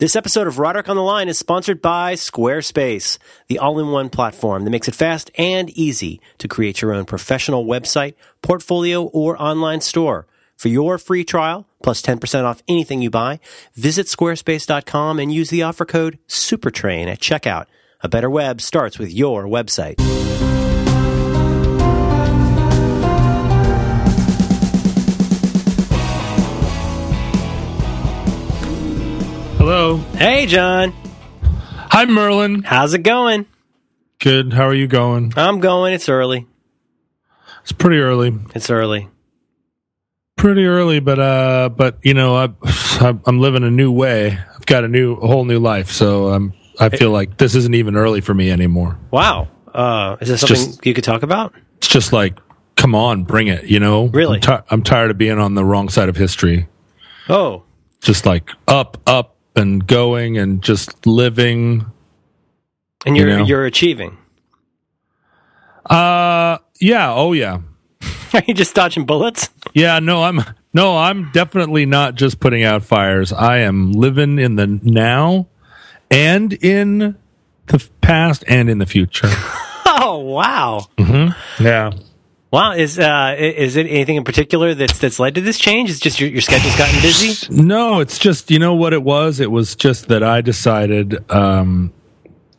This episode of Roderick on the Line is sponsored by Squarespace, the all in one platform that makes it fast and easy to create your own professional website, portfolio, or online store. For your free trial, plus 10% off anything you buy, visit squarespace.com and use the offer code SUPERTRAIN at checkout. A better web starts with your website. Hello. Hey, John. Hi, Merlin. How's it going? Good. How are you going? I'm going. It's early. It's pretty early. It's early. Pretty early, but uh, but you know, I, I'm living a new way. I've got a new, a whole new life. So I'm, I feel like this isn't even early for me anymore. Wow. Uh, is this something just- you could talk about? It's just like, come on, bring it. You know, Really? I'm, ti- I'm tired of being on the wrong side of history. Oh, Just like up, up, and going, and just living. and You you're know. you're achieving. Uh, yeah. Oh, yeah. Are you just dodging bullets? Yeah, no, I'm no, I'm definitely not just putting out fires. I am living in the now and in the past and in the future. Oh wow, Yeah. Wow! Is uh is it anything in particular that's that's led to this change? It's just your your schedule's gotten busy. No, it's just you know what it was? It was just that I decided um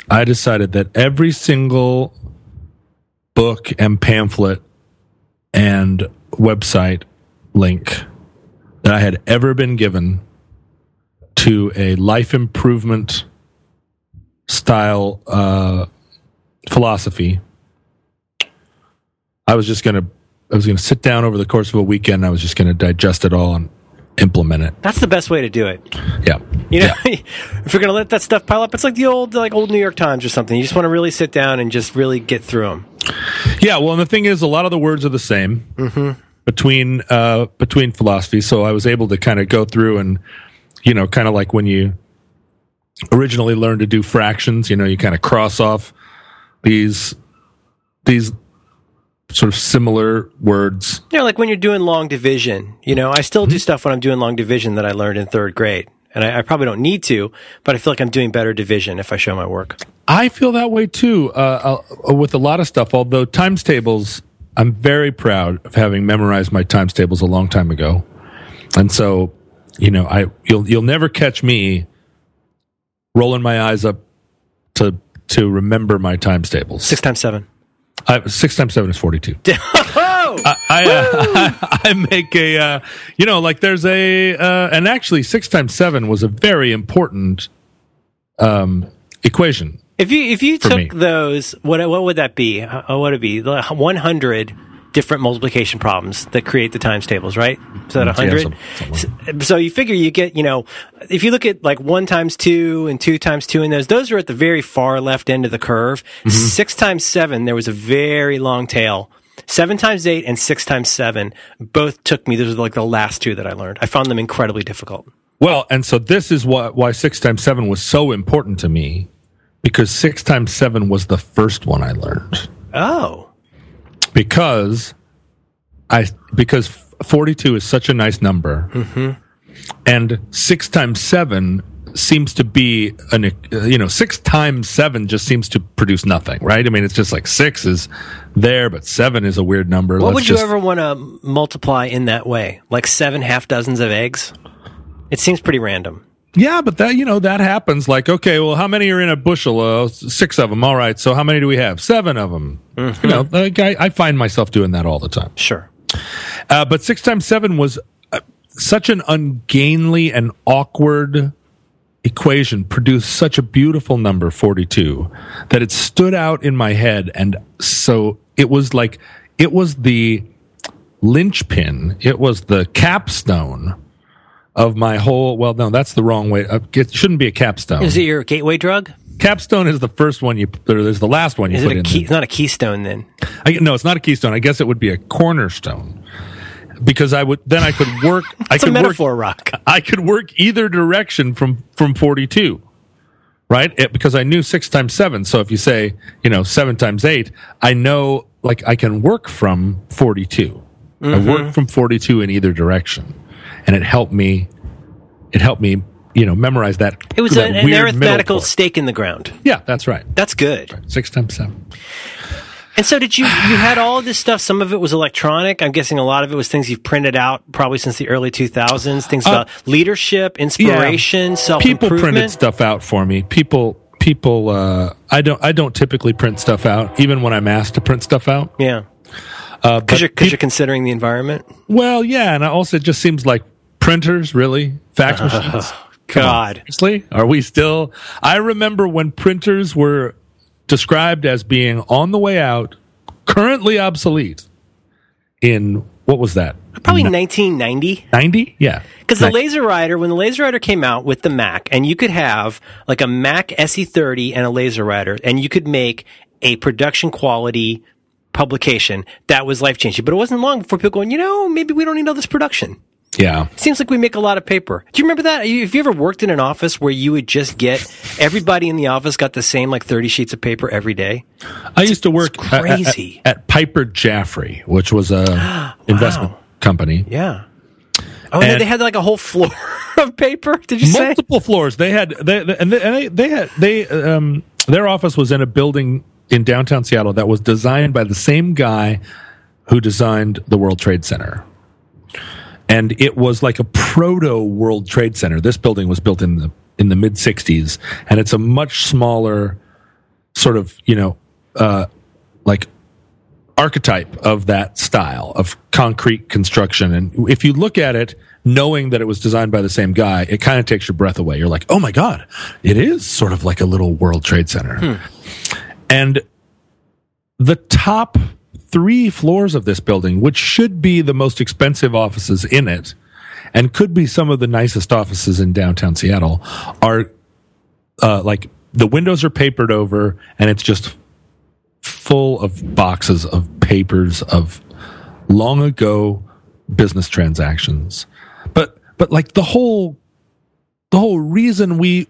I decided that every single book and pamphlet and website link that I had ever been given to a life improvement style uh, philosophy, I was just gonna I was gonna sit down over the course of a weekend. I was just gonna digest it all and implement it. That's the best way to do it. Yeah, You know, if you're gonna let that stuff pile up, it's like the old like old New York Times or something. You just want to really sit down and just really get through them. yeah. Well, and the thing is, a lot of the words are the same between uh, between philosophies. So I was able to kind of go through and you know, kind of like when you originally learned to do fractions. You know, you kind of cross off these these sort of similar words You know, like when you're doing long division. You know, I still do stuff when I'm doing long division that I learned in third grade, and I, I probably don't need to, but I feel like I'm doing better division if I show my work. I feel that way too uh, uh, with a lot of stuff. Although times tables, I'm very proud of having memorized my times tables a long time ago, and so you know, I you'll you'll never catch me rolling my eyes up to to remember my times tables. Six times seven. I, six times seven is forty two. Oh, I uh, I make a uh, you know like there's a uh, and actually six times seven was a very important um, equation. If you if you took me. those, what what would that be? Uh, what would it be? One hundred different multiplication problems that create the times tables, right? So that Mm, yeah, hundred. So you figure you get, you know, if you look at like one times two and two times two and those, those are at the very far left end of the curve. Mm-hmm. Six times seven, there was a very long tail. Seven times eight and six times seven both took me. Those were like the last two that I learned. I found them incredibly difficult. Well, and so this is what why six times seven was so important to me because six times seven was the first one I learned Oh, because I because forty two is such a nice number, and six times seven seems to be an you know six times seven just seems to produce nothing, right? I mean, it's just like six is there, but seven is a weird number. what Let's would you just- ever want to multiply in that way? Like seven half dozens of eggs? It seems pretty random. Yeah, but that you know that happens. Like, okay, well, how many are in a bushel? Uh, six of them. All right. So how many do we have? Seven of them. You know, like, I, I find myself doing that all the time. Sure. Uh, but six times seven was uh, such an ungainly and awkward equation. Produced such a beautiful number, forty-two, that it stood out in my head, and so it was like it was the linchpin. It was the capstone of my whole. Well, no, that's the wrong way. Uh, It shouldn't be a capstone. Is it your gateway drug? Capstone is the first one you. Or there's the last one you Is put it a in. key? It's not a keystone then. I, no, it's not a keystone. I guess it would be a cornerstone because I would then I could work. I It's a could metaphor, work. Rock. I could work either direction from from forty two, right? It, because I knew six times seven. So if you say you know seven times eight, I know like I can work from forty I work mm-hmm. from forty two in either direction, and it helped me. It helped me you know, memorize that. It was that an, an arithmetical stake in the ground. Yeah, that's right. That's good. Six times seven. And so did you, you had all of this stuff. Some of it was electronic. I'm guessing a lot of it was things you've printed out probably since the early 2000s. Things about leadership, inspiration, self Uh, People printed stuff out for me. People, people. Uh, I don't. I don't typically print stuff out, even when I'm asked to print stuff out. Yeah. Uh, Because but you're, 'cause peop- you're considering the environment. well, yeah, and also it just seems like printers, really, fax machines. God. seriously, are we still? I remember when printers were described as being on the way out, currently obsolete. In what was that? Probably 1990. Ninety? Yeah. Because the LaserWriter, when the LaserWriter came out with the Mac, and you could have like a Mac SE30 and a LaserWriter, and you could make a production quality publication that was life changing. But it wasn't long before people going, you know, maybe we don't need all this production. Yeah. Seems like we make a lot of paper. Do you remember that? Have you ever worked in an office where you would just get everybody in the office got the same like 30 sheets of paper every day? I used to work It's at- at- crazy. At, Piper Jaffray, which was a investment company. Yeah. Oh, and, And- they had like a whole floor of paper. Did you say? Multiple floors. They had they, they- and they, and they, they had they um their office was in a building in downtown Seattle that was designed by the same guy who designed the World Trade Center. And it was like a proto World Trade Center. This building was built in the in the mid 60s and it's a much smaller sort of, you know, uh like archetype of that style of concrete construction. And if you look at it, knowing that it was designed by the same guy, it kind of takes your breath away. You're like, oh my God, it is sort of like a little World Trade Center. And the top three floors of this building, which should be the most expensive offices in it, and could be some of the nicest offices in downtown Seattle, are uh, like the windows are papered over, and it's just full of boxes of papers of long ago business transactions. But but like the whole the whole reason we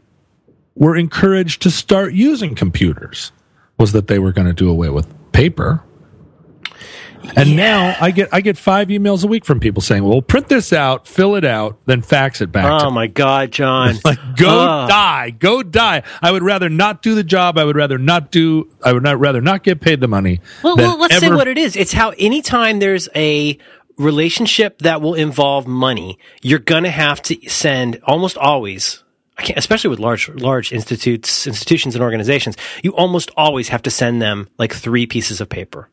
were encouraged to start using computers was that they were going to do away with paper. And now I get I get five emails a week from people saying, "Well, print this out, fill it out, then fax it back." to Oh my God, John. like go Ugh. die go die i would rather not do the job i would rather not do i would not rather not get paid the money Well, well let's say what it is. It's how anytime there's a relationship that will involve money, you're going to have to send almost always. I can't, especially with large, large institutes, institutions and organizations, you almost always have to send them like three pieces of paper.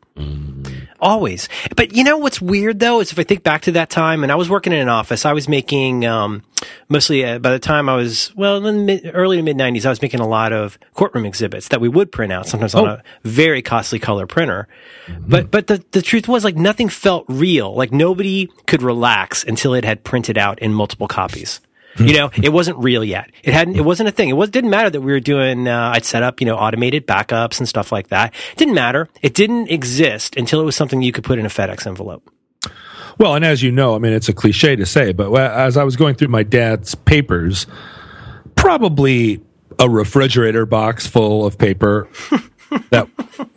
Always. But you know what's weird though is if I think back to that time and I was working in an office, I was making, um, mostly uh, by the time I was, well, in the mid, early to mid 90s, I was making a lot of courtroom exhibits that we would print out sometimes on Oh. a very costly color printer. But, but the, the truth was like nothing felt real. Like nobody could relax until it had printed out in multiple copies. You know, it wasn't real yet. It hadn't, it wasn't a thing. It was, didn't matter that we were doing, uh, I'd set up, you know, automated backups and stuff like that. It didn't matter. It didn't exist until it was something you could put in a FedEx envelope. well and as you know i mean it's a cliche to say but as i was going through my dad's papers probably a refrigerator box full of paper that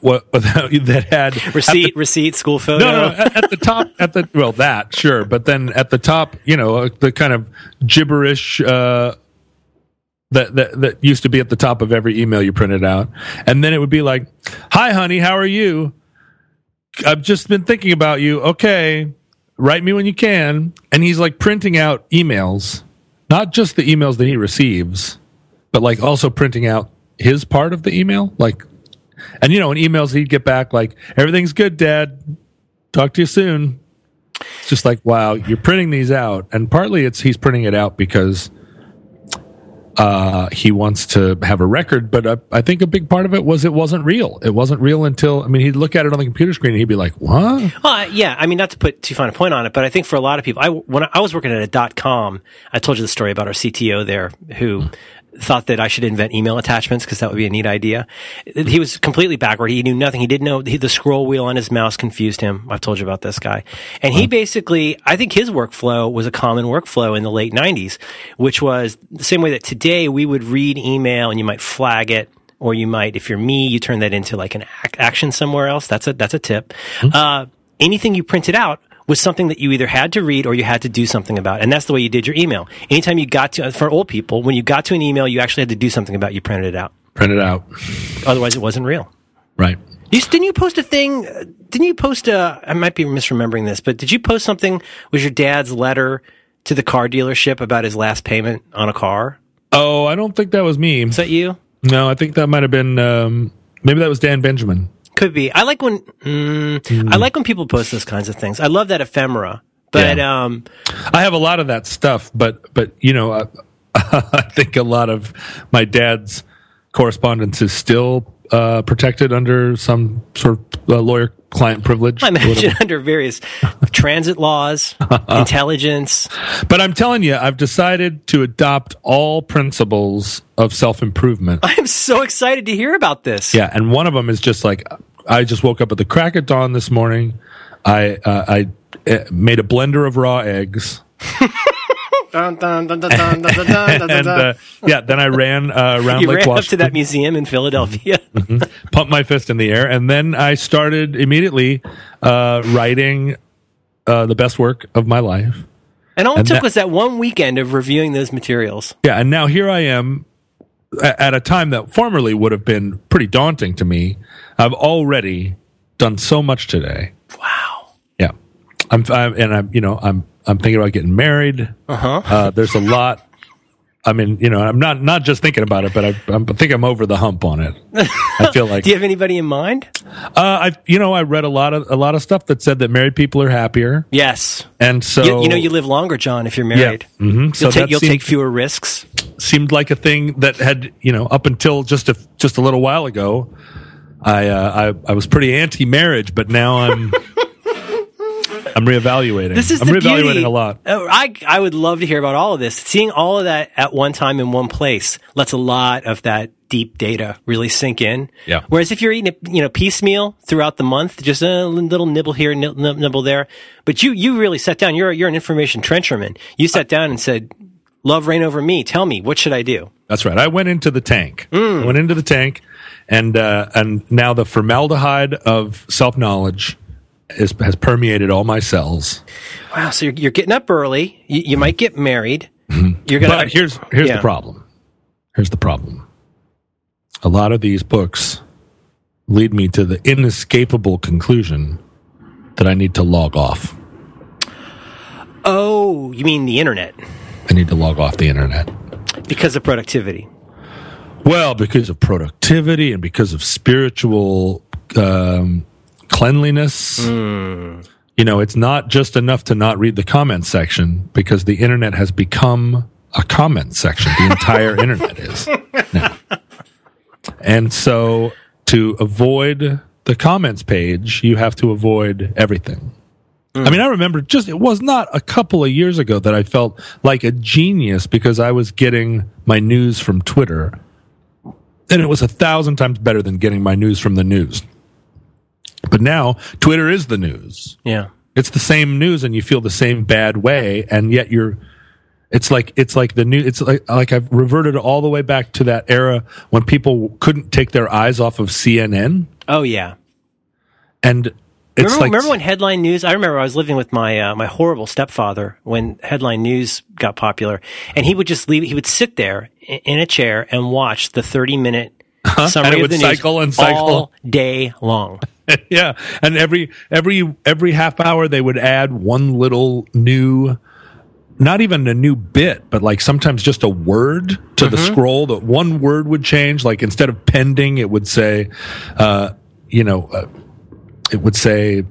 what that had Receipt, receipt, school photo. No, no, no. At, at the top, at the well, that sure, but then at the top, you know, uh, the kind of gibberish uh, that that that used to be at the top of every email you printed out, and then it would be like, "Hi, honey, how are you? I've just been thinking about you. Okay, write me when you can." And he's like printing out emails, not just the emails that he receives, but like also printing out his part of the email, like. And you know, in emails he'd get back like, "Everything's good, Dad. Talk to you soon." It's just like, wow, you're printing these out, and partly it's he's printing it out because uh, he wants to have a record. But uh, I think a big part of it was it wasn't real. It wasn't real until I mean, he'd look at it on the computer screen and he'd be like, "What?" I- yeah, I mean, not to put too fine a point on it, but I think for a lot of people, I when I was working at a dot com, I told you the story about our CTO there who thought that I should invent email attachments because that would be a neat idea. He was completely backward. He knew nothing. He didn't know he, the scroll wheel on his mouse confused him. I've told you about this guy, and he basically, I think his workflow was a common workflow in the late '90s, which was the same way that today we would read email and you might flag it or you might, if you're me, you turn that into like an ac- action somewhere else. That's a that's a tip. Uh, anything you printed out was something that you either had to read or you had to do something about. And that's the way you did your email. Anytime you got to, for old people, when you got to an email, you actually had to do something about it. You printed it out. Print it out. Otherwise, it wasn't real. Right. You, didn't you post a thing? uh, Didn't you post a? I might be misremembering this, but did you post something? Was your dad's letter to the car dealership about his last payment on a car? Oh, I don't think that was me. Is that you? No, I think that might have been um, maybe that was Dan Benjamin. Could be. I like when mm, I like when people post those kinds of things. I love that ephemera. But Yeah. um, I have a lot of that stuff, but but you know, I, I think a lot of my dad's correspondence is still uh, protected under some sort of uh, lawyer-client privilege. I imagine under various transit laws, intelligence. But I'm telling you, I've decided to adopt all principles of self-improvement. I am so excited to hear about this. Yeah, and one of them is just like I just woke up at the crack of dawn this morning. I uh, I uh, made a blender of raw eggs. And uh, yeah, then I ran uh, around you Lake ran Washington. up to that museum in Philadelphia. mm-hmm. Pumped my fist in the air, and then I started immediately uh, writing uh, the best work of my life. And all and it took that, was that one weekend of reviewing those materials. Yeah, and now here I am at a time that formerly would have been pretty daunting to me. I've already done so much today yeah, I'm, I'm and I'm you know I'm I'm thinking about getting married. Uh-huh. Uh, there's a lot. I mean, you know, I'm not not just thinking about it, but I, I'm- I think I'm over the hump on it. I feel like Do you have anybody in mind? uh, I, you know, I read a lot of a lot of stuff that said that married people are happier, Yes. and so You, you know, you live longer, John, if you're married. Mhm. So You'll, take, you'll seemed- take fewer risks. seemed like a thing that had you know up until just a just a little while ago. I uh, I, I was pretty anti-marriage, but now I'm I'm reevaluating. This is I'm the reevaluating beauty. a lot. Oh, I I would love to hear about all of this. Seeing all of that at one time in one place lets a lot of that deep data really sink in. Yeah. Whereas if you're eating it, you know, piecemeal throughout the month, just a little nibble here, nib- nib- nibble there, but you you really sat down. You're you're an information trencherman. You sat down and said, "Love reign over me. Tell me what should I do." That's right. I went into the tank. Mm. I went into the tank, and uh, and now the formaldehyde of self knowledge is has permeated all my cells. Wow. So you're, you're getting up early. You, you might get married. You're gonna. But here's here's Yeah. the problem. Here's the problem. A lot of these books lead me to the inescapable conclusion that I need to log off. Oh, you mean the internet I need to log off the internet. because of productivity? Well, because of productivity and because of spiritual um, cleanliness. Hmm. You know, it's not just enough to not read the comment section because the internet has become a comment section. The entire internet is now. And so to avoid the comments page, you have to avoid everything. I mean, I remember just, it was not a couple of years ago that I felt like a genius because I was getting my news from Twitter. And it was a thousand times better than getting my news from the news. But now Twitter is the news. Yeah. It's the same news and you feel the same bad way. And yet you're, it's like, it's like the new, it's like, like I've reverted all the way back to that era when people couldn't take their eyes off of CNN. Oh yeah. And it's remember, like, remember when headline news? I remember I was living with my uh, my horrible stepfather when headline news got popular, and he would just leave. He would sit there in, in a chair and watch the thirty minute summary And it of would the cycle news and cycle. all day long. yeah. And every, every, every half hour they would add one little new, not even a new bit, but like sometimes just a word to the scroll that one word would change. Like instead of pending, it would say, uh, you know, uh, it would say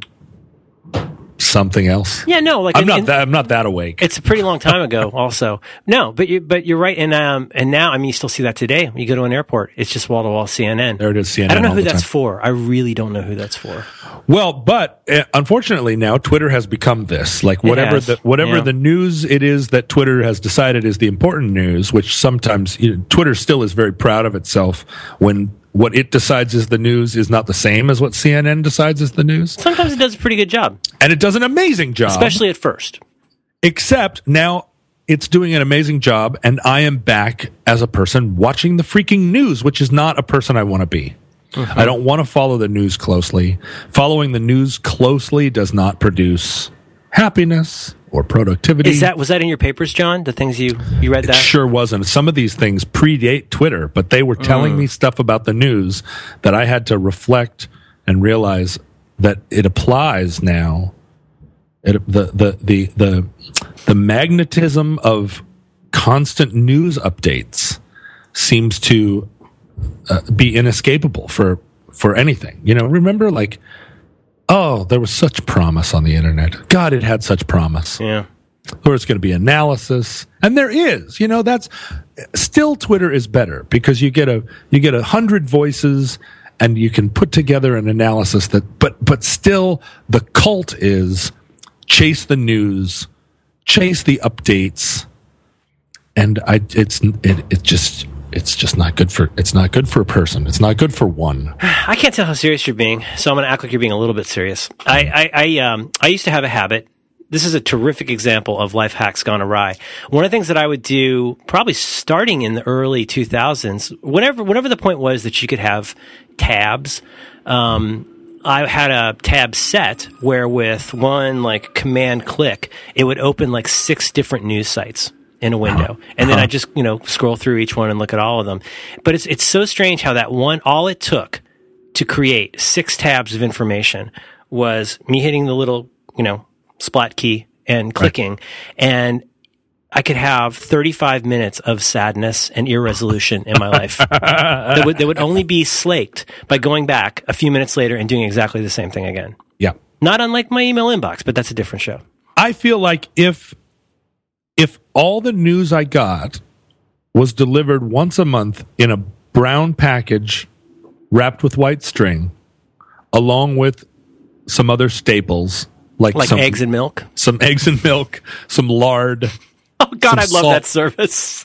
something else. Yeah, no, like I'm in- not that, I'm not that awake. It's a pretty long time ago, also. No, but you but you're right, and um and now I mean you still see that today. When you go to an airport, it's just wall to wall CNN. There it is, CNN I don't know who that's time. for. I really don't know who that's for. Well, but uh, unfortunately now Twitter has become this. Like whatever the whatever yeah. the news it is that Twitter has decided is the important news, which sometimes you know, Twitter still is very proud of itself when what it decides is the news is not the same as what CNN decides is the news. Sometimes it does a pretty good job, And it does an amazing job. especially at first. except now it's doing an amazing job and I am back as a person watching the freaking news, which is not a person I want to be. Mm-hmm. I don't want to follow the news closely. Following the news closely does not produce happiness or productivity. Is that was that in your papers, John? The things you you read It that? sure wasn't. Some of these things predate Twitter, but they were telling me stuff about the news that I had to reflect and realize that it applies now. It, the, the the the the magnetism of constant news updates seems to uh, be inescapable for for anything. You know, remember like oh, there was such promise on the internet. God, it had such promise Yeah. or it's going to be analysis and there is you know that's still twitter is better because you get a you get a hundred voices and you can put together an analysis that but but still the cult is chase the news chase the updates and i it's it, it just it's just not good for it's not good for a person it's not good for one I can't tell how serious you're being, so I'm going to act like you're being a little bit serious. I, I, I, um, I used to have a habit. This is a terrific example of life hacks gone awry. One of the things that I would do, probably starting in the early 2000s, whenever, whenever the point was that you could have tabs, um, I had a tab set where with one like command click, it would open like six different news sites in a window. Uh-huh. And then I uh-huh. just, you know, scroll through each one and look at all of them. But it's, it's so strange how that one, all it took to create six tabs of information was me hitting the little, you know, splat key and clicking. And I could have 35 minutes of sadness and irresolution in my life that, would, that would only be slaked by going back a few minutes later and doing exactly the same thing again. yeah Not unlike my email inbox, but that's a different show. I feel like if if all the news I got was delivered once a month in a brown package wrapped with white string, along with some other staples like, Like some eggs and milk. some eggs and milk, some lard, Oh, God, I love salt. that service.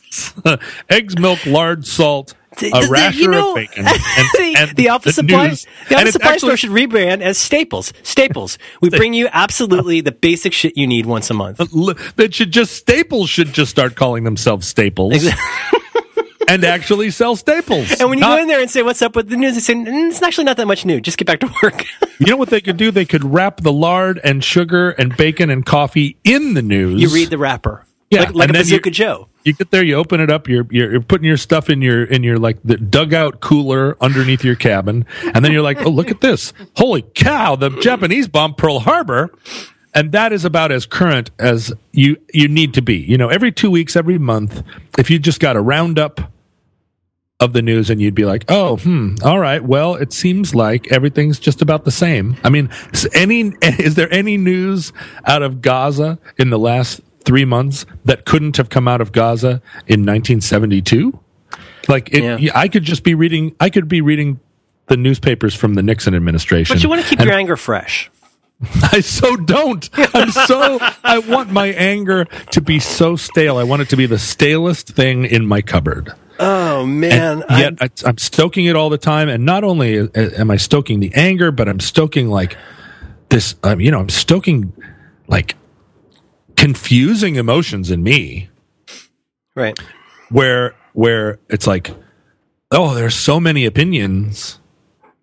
eggs, milk, lard, salt, a the- rasher you know, of bacon, and, the, and the office supply, news. the office supply actually- store should rebrand as Staples. Staples. We bring you absolutely the basic shit you need once a month. L- That should just Staples should just start calling themselves Staples and actually sell Staples. And when you Not- go in there and say, "What's up with the news?" they say, "Mm, "It's actually not that much new. Just get back to work." You know what they could do? They could wrap the lard and sugar and bacon and coffee in the news. you read the wrapper, Yeah, like, like a Bazooka Joe. You get there, you open it up, you're, you're you're putting your stuff in your in your like the dugout cooler underneath your cabin, and then you're like, oh look at this! Holy cow! The Japanese bombed Pearl Harbor, and that is about as current as you you need to be. You know, every two weeks, every month, if you just got a roundup of the news and you'd be like, oh, hmm, all right, well, it seems like everything's just about the same. I mean, any is there any news out of Gaza in the last three months that couldn't have come out of Gaza in 1972? Like, it, Yeah. I could just be reading. I could be reading the newspapers from the Nixon administration. But you want to keep and your anger fresh. I so don't. I'm so. I want my anger to be so stale. I want it to be the stalest thing in my cupboard. Oh man, And yet I, I'm stoking it all the time, and not only am I stoking the anger, but I'm stoking like this. Um, you know, I'm stoking like confusing emotions in me, right? where where it's like, oh, there's so many opinions.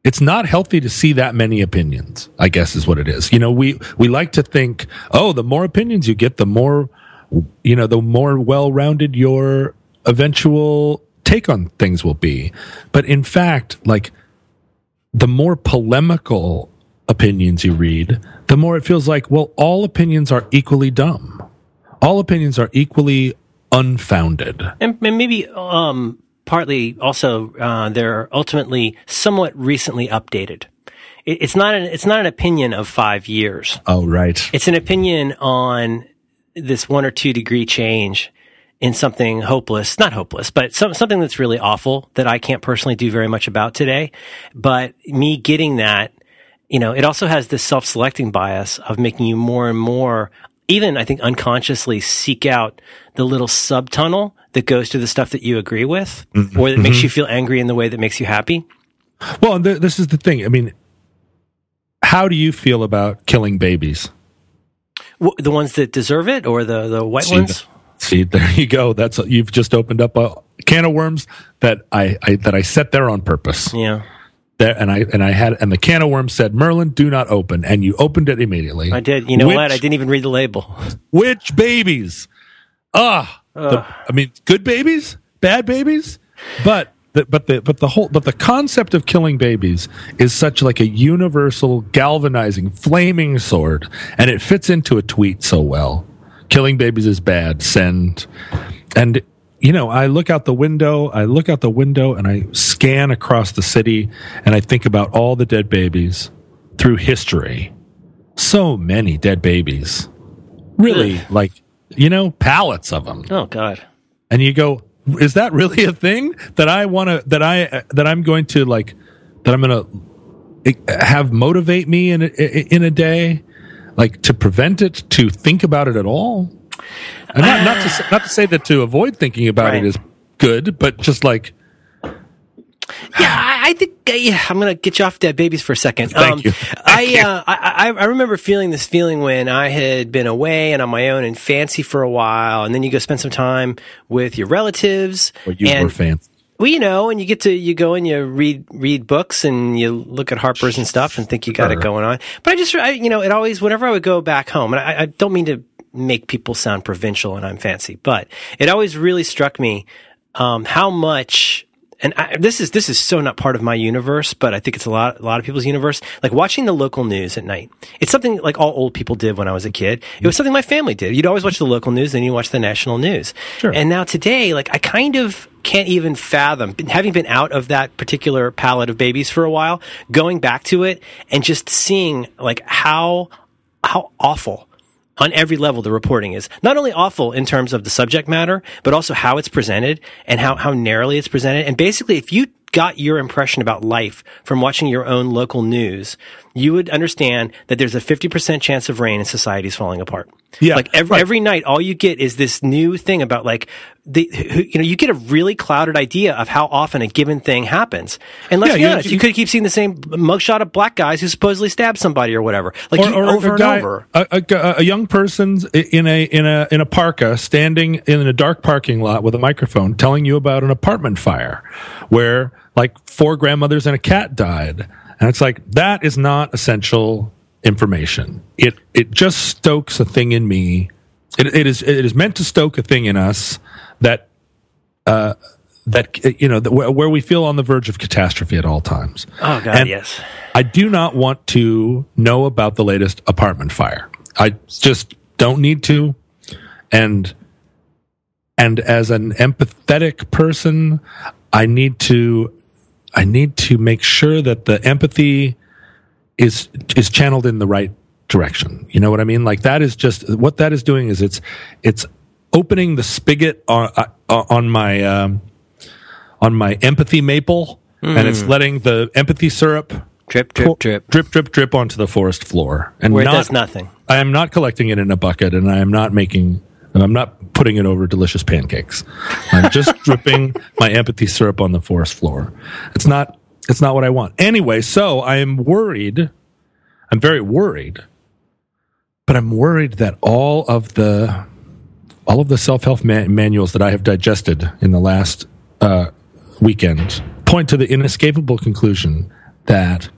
It's not healthy to see that many opinions. I guess is what it is. You know, we we like to think, oh, the more opinions you get, the more you know, the more well-rounded your eventual take on things will be. But in fact, like the more polemical opinions you read, the more it feels like, well, all opinions are equally dumb. All opinions are equally unfounded. and, and maybe um, partly also uh, they're ultimately somewhat recently updated. It, it's not an it's not an opinion of five years. Oh, right. It's an opinion on this one or two degree change in something hopeless, not hopeless, but some, something that's really awful that I can't personally do very much about today. But me getting that, you know, it also has this self selecting bias of making you more and more, even I think unconsciously seek out the little subtunnel that goes to the stuff that you agree with mm-hmm. or that makes mm-hmm. you feel angry in the way that makes you happy. Well, th- this is the thing. I mean, how do you feel about killing babies? W- the ones that deserve it or the, the white See, ones? See, there you go. That's you've just opened up a can of worms that I, I that I set there on purpose. Yeah. There, and I and I had and the can of worms said Merlin, do not open, and you opened it immediately. I did. You know Which- what? I didn't even read the label. Which babies? Ah, the- I mean, good babies, bad babies, but. The, but the but the whole but the concept of killing babies is such like a universal galvanizing flaming sword and it fits into a tweet so well killing babies is bad send and you know i look out the window i look out the window and i scan across the city and i think about all the dead babies through history. So many dead babies. Really like you know pallets of them Oh God. and you go is that really a thing that i want to that i that i'm going to like that i'm going to eh, have motivate me in a, in a day? Like to prevent it to think about it at all and not, not to say, not to say that to avoid thinking about Right. it is good but just like Yeah, I, I think uh, yeah, I'm gonna get you off dead babies for a second. Thank you. I, uh, I I I remember feeling this feeling when I had been away and on my own and fancy for a while, and then you go spend some time with your relatives. or you and, were fans Well, you know, and you get to you go and you read read books and you look at Harper's and stuff and think you got it going on. But I just, I, you know, it always whenever I would go back home, and I, I don't mean to make people sound provincial and I'm fancy, but it always really struck me um, how much. And I, this is this is so not part of my universe, but I think it's a lot a lot of people's universe. Like watching the local news at night. It's something like all old people did when I was a kid. It was something my family did. You'd always watch the local news, then you watch the national news. Sure. And now today, like I kind of can't even fathom having been out of that particular palette of babies for a while, going back to it and just seeing like how how awful on every level the reporting is. Not only awful in terms of the subject matter, but also how it's presented and how, how narrowly it's presented. And basically, if you got your impression about life from watching your own local news, you would understand that there's a 50% chance of rain and society's falling apart. Yeah, Like every, right. every night, all you get is this new thing about like the, you know, you get a really clouded idea of how often a given thing happens. And let's Yeah, be you- honest, you, could keep seeing the same mugshot of black guys who supposedly stabbed somebody or whatever. Like you- over a and guy- over. A, a, a young person's in a in a in a parka standing in a dark parking lot with a microphone telling you about an apartment fire where like four grandmothers and a cat died and it's like that is not essential information it it just stokes a thing in me it, it is it is meant to stoke a thing in us that uh that you know that where we feel on the verge of catastrophe at all times Oh God, And- yes. I do not want to know about the latest apartment fire. I just don't need to. And and as an empathetic person, I need to I need to make sure that the empathy is is channeled in the right direction. You know what I mean? Like that is just what that is doing is it's it's opening the spigot on uh, on my um, on my empathy maple and it's letting the empathy syrup Drip, drip, drip. drip, drip, drip onto the forest floor, and Where it not, does nothing. I am not collecting it in a bucket, and I am not making. I'm not putting it over delicious pancakes. I'm just dripping my empathy syrup on the forest floor. It's not. It's not what I want. Anyway, so I am worried. I'm very worried, but I'm worried that all of the all of the self help man- manuals that I have digested in the last uh, weekend point to the inescapable conclusion that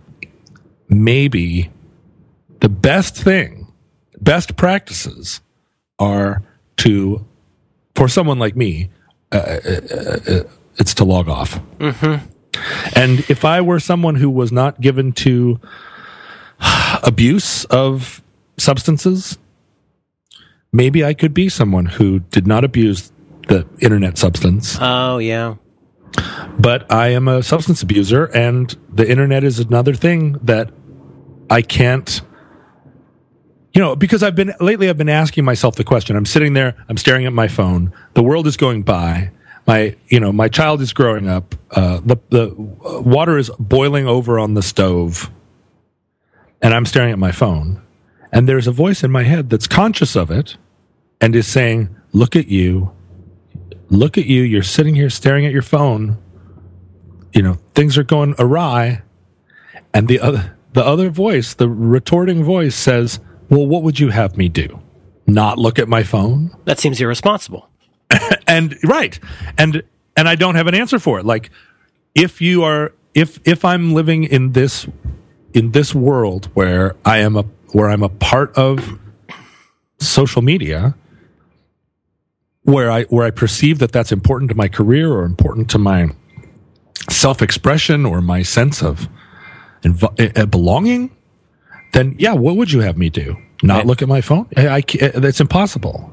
maybe the best thing, best practices are to, for someone like me, uh, uh, uh, it's to log off. And if I were someone who was not given to abuse of substances, maybe I could be someone who did not abuse the internet substance Oh yeah. but I am a substance abuser, and the internet is another thing that I can't. You know, because I've been lately, I've been asking myself the question. I'm sitting there, I'm staring at my phone. The world is going by. My, you know, my child is growing up. Uh, the the uh, water is boiling over on the stove, and I'm staring at my phone. And there's a voice in my head that's conscious of it, and is saying, "Look at you, look at you. You're sitting here staring at your phone. You know, things are going awry. And the other, the other voice, the retorting voice says, well, what would you have me do? Not look at my phone? That seems irresponsible. And right. And, and I don't have an answer for it. Like, if you are, if if I'm living in this in this world where I am a where I'm a part of social media, where I where I perceive that that's important to my career or important to my self expression or my sense of inv- uh, belonging, then yeah, what would you have me do? Not Right. look at my phone? I, I uh, that's impossible.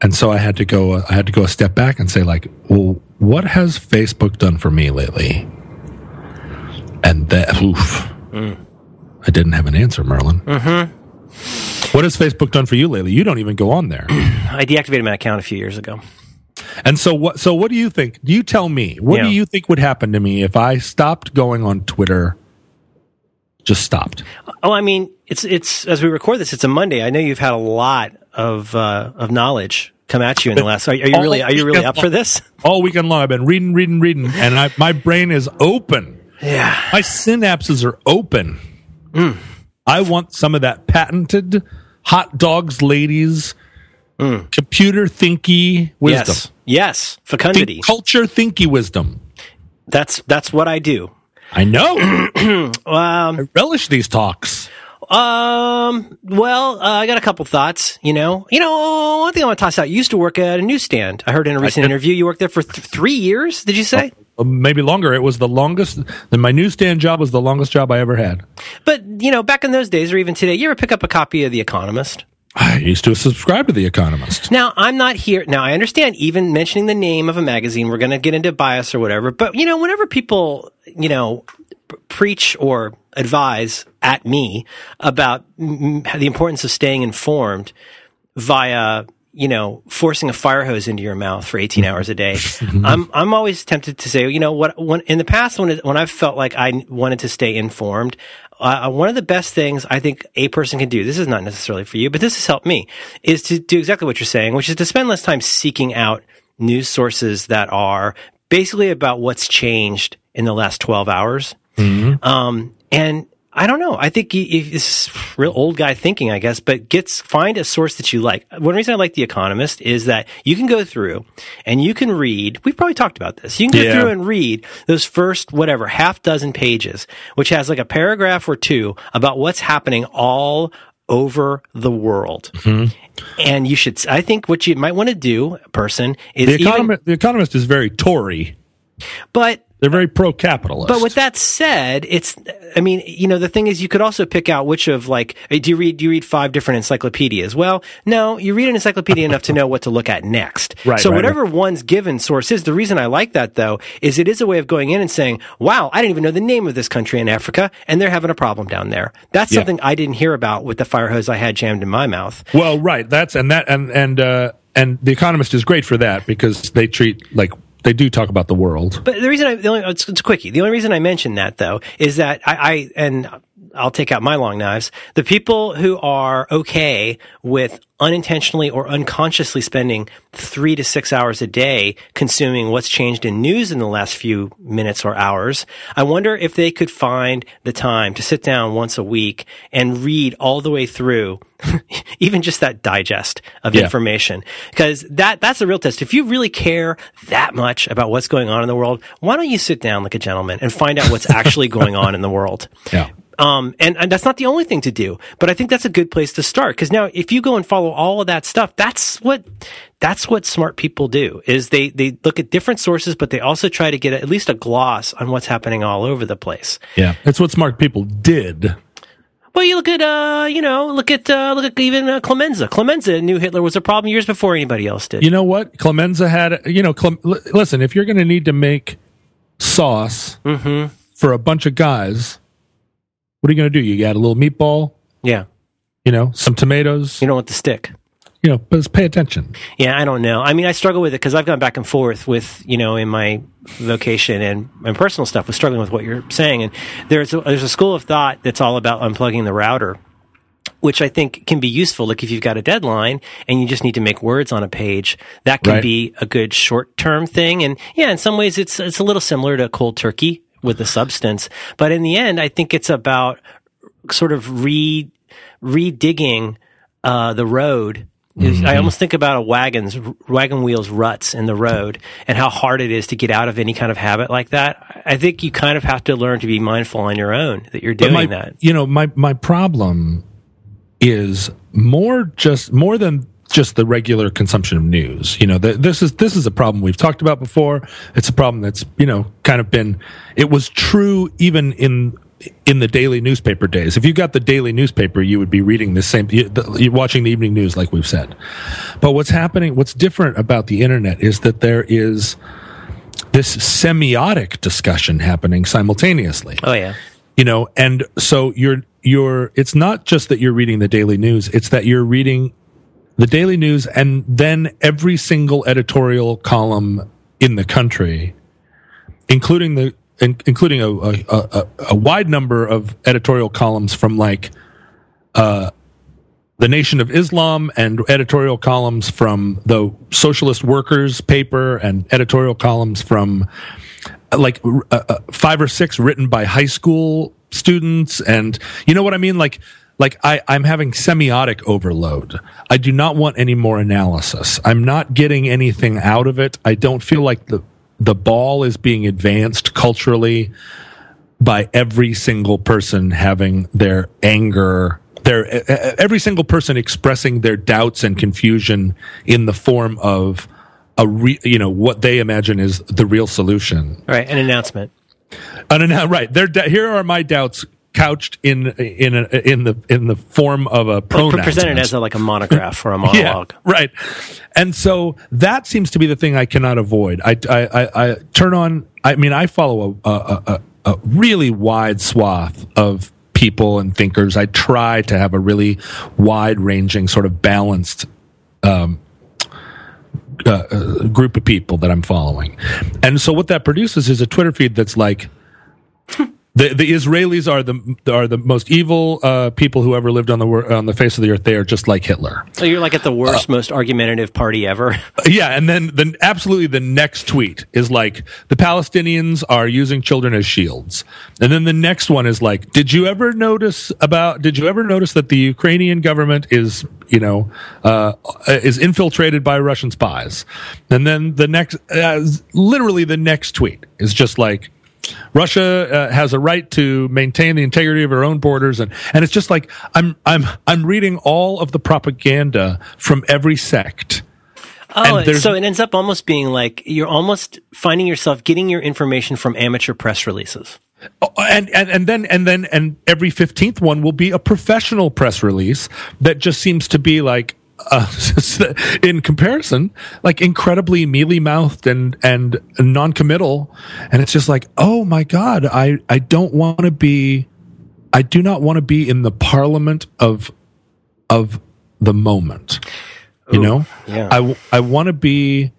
And so I had to go. Uh, I had to go a step back and say, like, well, what has Facebook done for me lately? And that, oof, mm. I didn't have an answer, Merlin. Mm-hmm. What has Facebook done for you lately? You don't even go on there. I deactivated my account a few years ago. And so what so what do you think? Do you tell me, what Yeah. do you think would happen to me if I stopped going on Twitter? Just stopped. Oh, I mean, it's it's as we record this, it's a Monday. I know you've had a lot of uh, of knowledge come at you in the last. Are, are you really are you really up for this? All weekend long I've been reading, reading, reading, and I, my brain is open. Yeah. My synapses are open. Mm. I want some of that patented hot dogs ladies computer thinky wisdom. Mm. Yes. Yes. Think Fecundity. culture thinky wisdom. That's that's what I do. I know. Um, I relish these talks. Um. Well, uh, I got a couple thoughts. You know. You know. One thing I want to toss out. You used to work at a newsstand. I heard in a recent interview you worked there for th- three years. Did you say? Uh, maybe longer. It was the longest. Then my newsstand job was the longest job I ever had. But you know, back in those days, or even today, you ever pick up a copy of The Economist? I used to subscribe to The Economist. Now, I'm not here. Now, I understand even mentioning the name of a magazine, we're going to get into bias or whatever. But, you know, whenever people, you know, preach or advise at me about mm, the importance of staying informed via, you know, forcing a fire hose into your mouth for 18 hours a day, I'm, I'm always tempted to say, you know, what, when, in the past, when, it, when I've felt like I wanted to stay informed, uh, one of the best things I think a person can do, this is not necessarily for you, but this has helped me, is to do exactly what you're saying, which is to spend less time seeking out news sources that are basically about what's changed in the last 12 hours. Um, and I don't know. I think this real old guy thinking, I guess, but gets find a source that you like. One reason I like The Economist is that you can go through and you can read. We've probably talked about this. You can go Yeah. through and read those first whatever half dozen pages, which has like a paragraph or two about what's happening all over the world. Mm-hmm. And you should. I think what you might want to do, person, is The even, Economist, the Economist is very Tory. but They're very pro-capitalist. But with that said, it's, I mean, you know, the thing is you could also pick out which of like, do you read, do you read five different encyclopedias? Well, no, you read an encyclopedia enough to know what to look at next. Right, So right, whatever one's given source is, the reason I like that though, is it is a way of going in and saying, wow, I didn't even know the name of this country in Africa and they're having a problem down there. That's Yeah. something I didn't hear about with the fire hose I had jammed in my mouth. well, right. That's and that and and uh, and the Economist is great for that because they treat like they do talk about the world. But the reason I, the only, it's, it's quickie. The only reason I mention that though is that I, I, and I'll take out my long knives. The people who are okay with unintentionally or unconsciously spending three to six hours a day consuming what's changed in news in the last few minutes or hours, I wonder if they could find the time to sit down once a week and read all the way through even just that digest of Yeah. information because that that's a real test if you really care that much about what's going on in the world why don't you sit down like a gentleman and find out what's actually going on in the world Yeah. Um, and, and that's not the only thing to do, but I think that's a good place to start. Cause now if you go and follow all of that stuff, that's what, that's what smart people do is they, they look at different sources, but they also try to get at least a gloss on what's happening all over the place. Yeah. That's what smart people did. Well, you look at, uh, you know, look at, uh, look at even uh, Clemenza. Clemenza knew Hitler was a problem years before anybody else did. You know what? Clemenza had, you know, Clem, l- listen, if you're going to need to make sauce Mm-hmm. for a bunch of guys, what are you going to do? You got a little meatball, yeah. you know, some tomatoes, You don't want the stick. you know, but just pay attention. Yeah, I don't know. I mean, I struggle with it because I've gone back and forth with, you know, in my vocation and my personal stuff with struggling with what you're saying. And there's a, there's a school of thought that's all about unplugging the router, which I think can be useful. Like if you've got a deadline and you just need to make words on a page, that can Right. be a good short term thing. And yeah, in some ways it's, it's a little similar to cold turkey with the substance. But in the end, I think it's about sort of re, redigging, uh, the road Mm-hmm. I almost think about a wagon's wagon wheels ruts in the road and how hard it is to get out of any kind of habit like that. I think you kind of have to learn to be mindful on your own that you're doing my, that. You know, my my problem is more just more than just the regular consumption of news. You know, the, this is this is a problem we've talked about before. It's a problem that's you know kind of been. It was true even in in the daily newspaper days. If you got the daily newspaper, you would be reading the same, you're watching the evening news, like we've said. But what's happening, what's different about the internet is that there is this semiotic discussion happening simultaneously. Oh yeah. You know, and so you're, you're, it's not just that you're reading the daily news, it's that you're reading the daily news and then every single editorial column in the country, including the in, including a, a, a, a, wide number of editorial columns from like uh, the Nation of Islam and editorial columns from the Socialist Workers paper and editorial columns from like uh, uh, five or six written by high school students. And you know what I mean? Like like I, I'm having semiotic overload. I do not want any more analysis. I'm not getting anything out of it. I don't feel like the the ball is being advanced culturally by every single person having their anger their every single person expressing their doubts and confusion in the form of a re, you know what they imagine is the real solution right an announcement an right there here are my doubts couched in in a, in the in the form of a pronoun presented as a, like a monograph or a monologue. yeah, right. And so that seems to be the thing I cannot avoid. I I, I, I turn on. I mean, I follow a, a, a, a really wide swath of people and thinkers. I try to have a really wide ranging, sort of balanced. Um, uh, uh, group of people that I'm following. And so what that produces is a Twitter feed that's like the the Israelis are the are the most evil uh, people who ever lived on the on the face of the earth. They are just like Hitler. So you're like at the worst, uh, most argumentative party ever. Yeah, and then then absolutely the next tweet is like the Palestinians are using children as shields, and then the next one is like, did you ever notice about? Did you ever notice that the Ukrainian government is you know uh, is infiltrated by Russian spies? And then the next, uh, literally the next tweet is just like Russia uh, has a right to maintain the integrity of her own borders, and and it's just like I'm I'm I'm reading all of the propaganda from every sect. Oh, so it ends up almost being like you're almost finding yourself getting your information from amateur press releases. Oh, and, and and then and then and every 15th one will be a professional press release that just seems to be like uh, in comparison, like incredibly mealy mouthed and and non-committal, and it's just like, oh my god, I I don't want to be, I do not want to be in the parliament of of the moment. You Ooh, know, yeah. I I want to be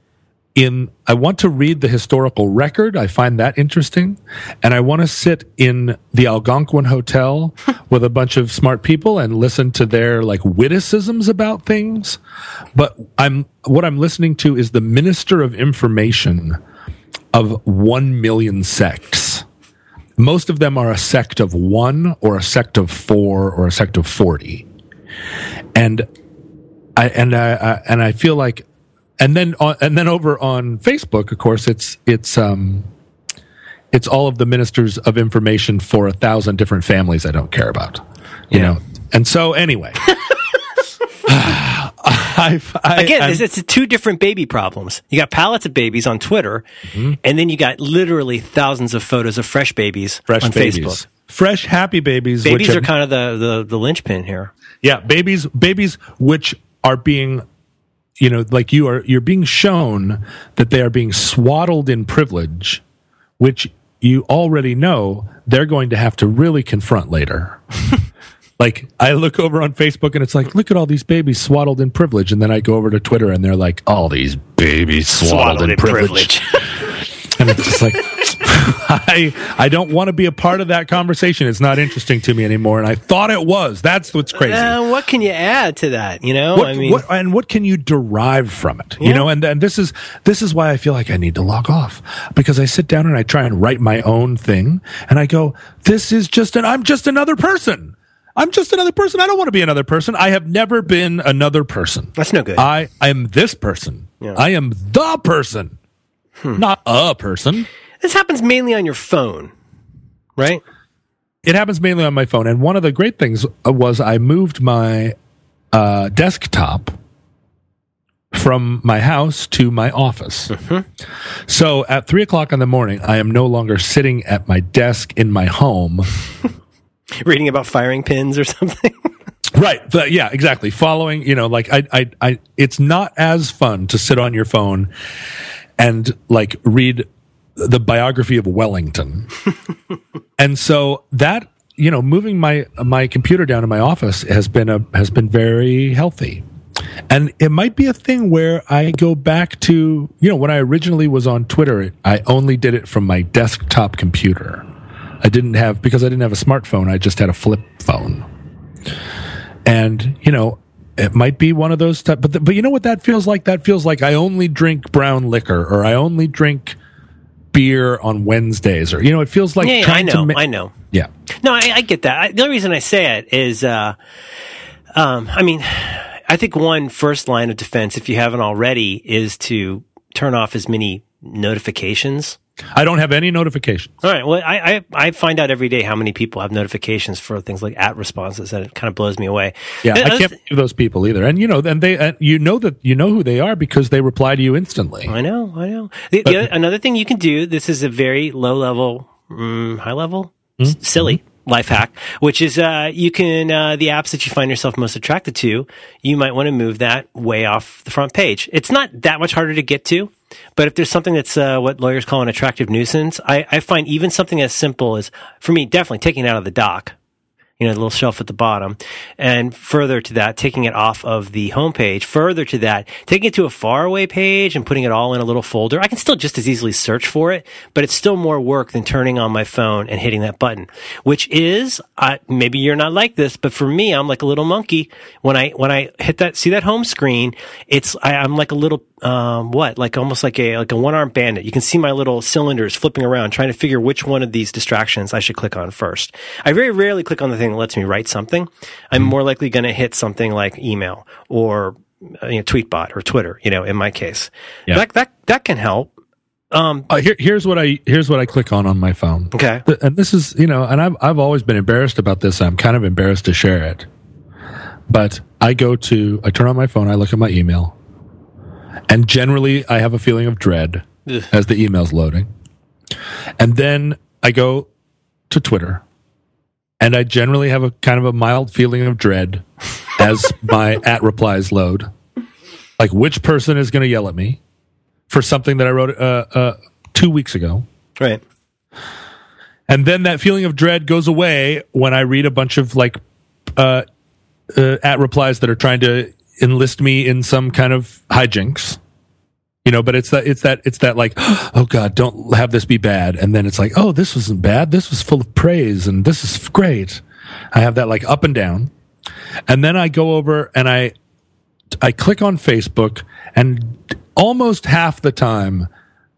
in I want to read the historical record. I find that interesting. And I want to sit in the Algonquin Hotel with a bunch of smart people and listen to their like witticisms about things. But I'm what I'm listening to is the minister of information of 1 million sects. Most of them are a sect of 1 or a sect of 4 or a sect of 40. And I and I, I and I feel like and then on, and then over on Facebook, of course, it's it's um, it's all of the ministers of information for a thousand different families I don't care about, you yeah. know. And so anyway. I've, I, Again, it's, it's, two different baby problems. You got pallets of babies on Twitter, mm-hmm. and then you got literally thousands of photos of fresh babies fresh on babies. Facebook. Fresh, happy babies. Babies are, are kind of the, the, the linchpin here. Yeah, babies, babies which are being you know, like you are, you're being shown that they are being swaddled in privilege, which you already know they're going to have to really confront later. like I look over on Facebook and it's like, look at all these babies swaddled in privilege, and then I go over to Twitter and they're like, all these babies swaddled, swaddled in, in, privilege. privilege. and it's just like, I I don't want to be a part of that conversation. It's not interesting to me anymore, and I thought it was. That's what's crazy. Uh, what can you add to that? You know, what, I mean, what, and what can you derive from it? Yeah. You know, and and this is this is why I feel like I need to log off because I sit down and I try and write my own thing, and I go, this is just an I'm just another person. I'm just another person. I don't want to be another person. I have never been another person. That's no good. I I am this person. Yeah. I am the person, not a person. This happens mainly on your phone, right? It happens mainly on my phone. And one of the great things uh, was I moved my uh, desktop from my house to my office. So at three o'clock in the morning, I am no longer sitting at my desk in my home. Reading about firing pins or something. Right. The, yeah, exactly. Following, you know, like I, I, I, it's not as fun to sit on your phone and like read the biography of Wellington. and so that, you know, moving my, my computer down to my office has been a, has been very healthy. And it might be a thing where I go back to, you know, when I originally was on Twitter, I only did it from my desktop computer. I didn't have, because I didn't have a smartphone, I just had a flip phone and you know it might be one of those but the, but you know what that feels like that feels like i only drink brown liquor or i only drink beer on wednesdays or you know it feels like yeah, I know. ma- I know. yeah No, I, I get that. I, the only reason I say it is, uh, um, I mean, I think one first line of defense, if you haven't already, is to turn off as many notifications. I don't have any notifications All right. Well, I, I, I find out every day how many people have notifications for things like at responses, and it kind of blows me away. yeah The i can't believe those people either and you know and they and you know that you know who they are because they reply to you instantly I know, I know. The, the other, another thing you can do. This is a very low level, mm, high level, s- silly life hack, which is uh, you can uh, the apps that you find yourself most attracted to. You might want to move that way off the front page. It's not that much harder to get to. But if there's something that's uh, what lawyers call an attractive nuisance, I, I find even something as simple as, for me, definitely taking it out of the dock, you know, the little shelf at the bottom. And further to that, taking it off of the homepage. Further to that, taking it to a faraway page and putting it all in a little folder. I can still just as easily search for it, but it's still more work than turning on my phone and hitting that button, which is, uh, maybe you're not like this, but for me, I'm like a little monkey. When I, when I hit that, see that home screen, it's, I, I'm like a little, um, what, like almost like a, like a one armed bandit. You can see my little cylinders flipping around trying to figure which one of these distractions I should click on first. I very rarely click on the thing that lets me write something. I'm more likely going to hit something like email or uh, you know, Tweetbot or Twitter, you know, in my case. Yeah. That, that, that can help. Um, uh, here, here's what i here's what i click on on my phone okay. And this is you know and I've, I've always been embarrassed about this i'm kind of embarrassed to share it but i go to i turn on my phone i look at my email and generally i have a feeling of dread Ugh. as the email's loading and then i go to twitter and i generally have a kind of a mild feeling of dread as my at replies load like which person is going to yell at me for something that i wrote uh, uh, two weeks ago Right. and then that feeling of dread goes away when I read a bunch of like uh, uh, at replies that are trying to enlist me in some kind of hijinks. You know, but it's that it's that it's that like, oh God, don't have this be bad. And then it's like, oh, this wasn't bad. This was full of praise, and this is great. I have that like up and down, and then I go over and I I click on Facebook, and almost half the time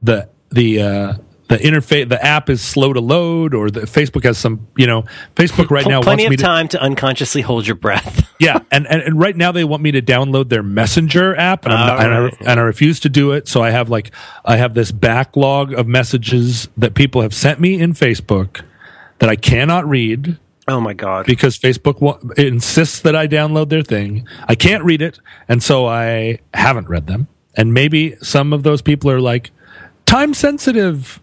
the the uh, the interface the app is slow to load, or the Facebook has some you know Facebook right now Plenty wants of me to time to unconsciously hold your breath. yeah, and, and and right now they want me to download their Messenger app, and, I'm ah, not, and, I, and I refuse to do it. So I have like I have this backlog of messages that people have sent me in Facebook that I cannot read oh my God. because Facebook wa- insists that I download their thing. I can't read it, and so I haven't read them. And maybe some of those people are like time sensitive.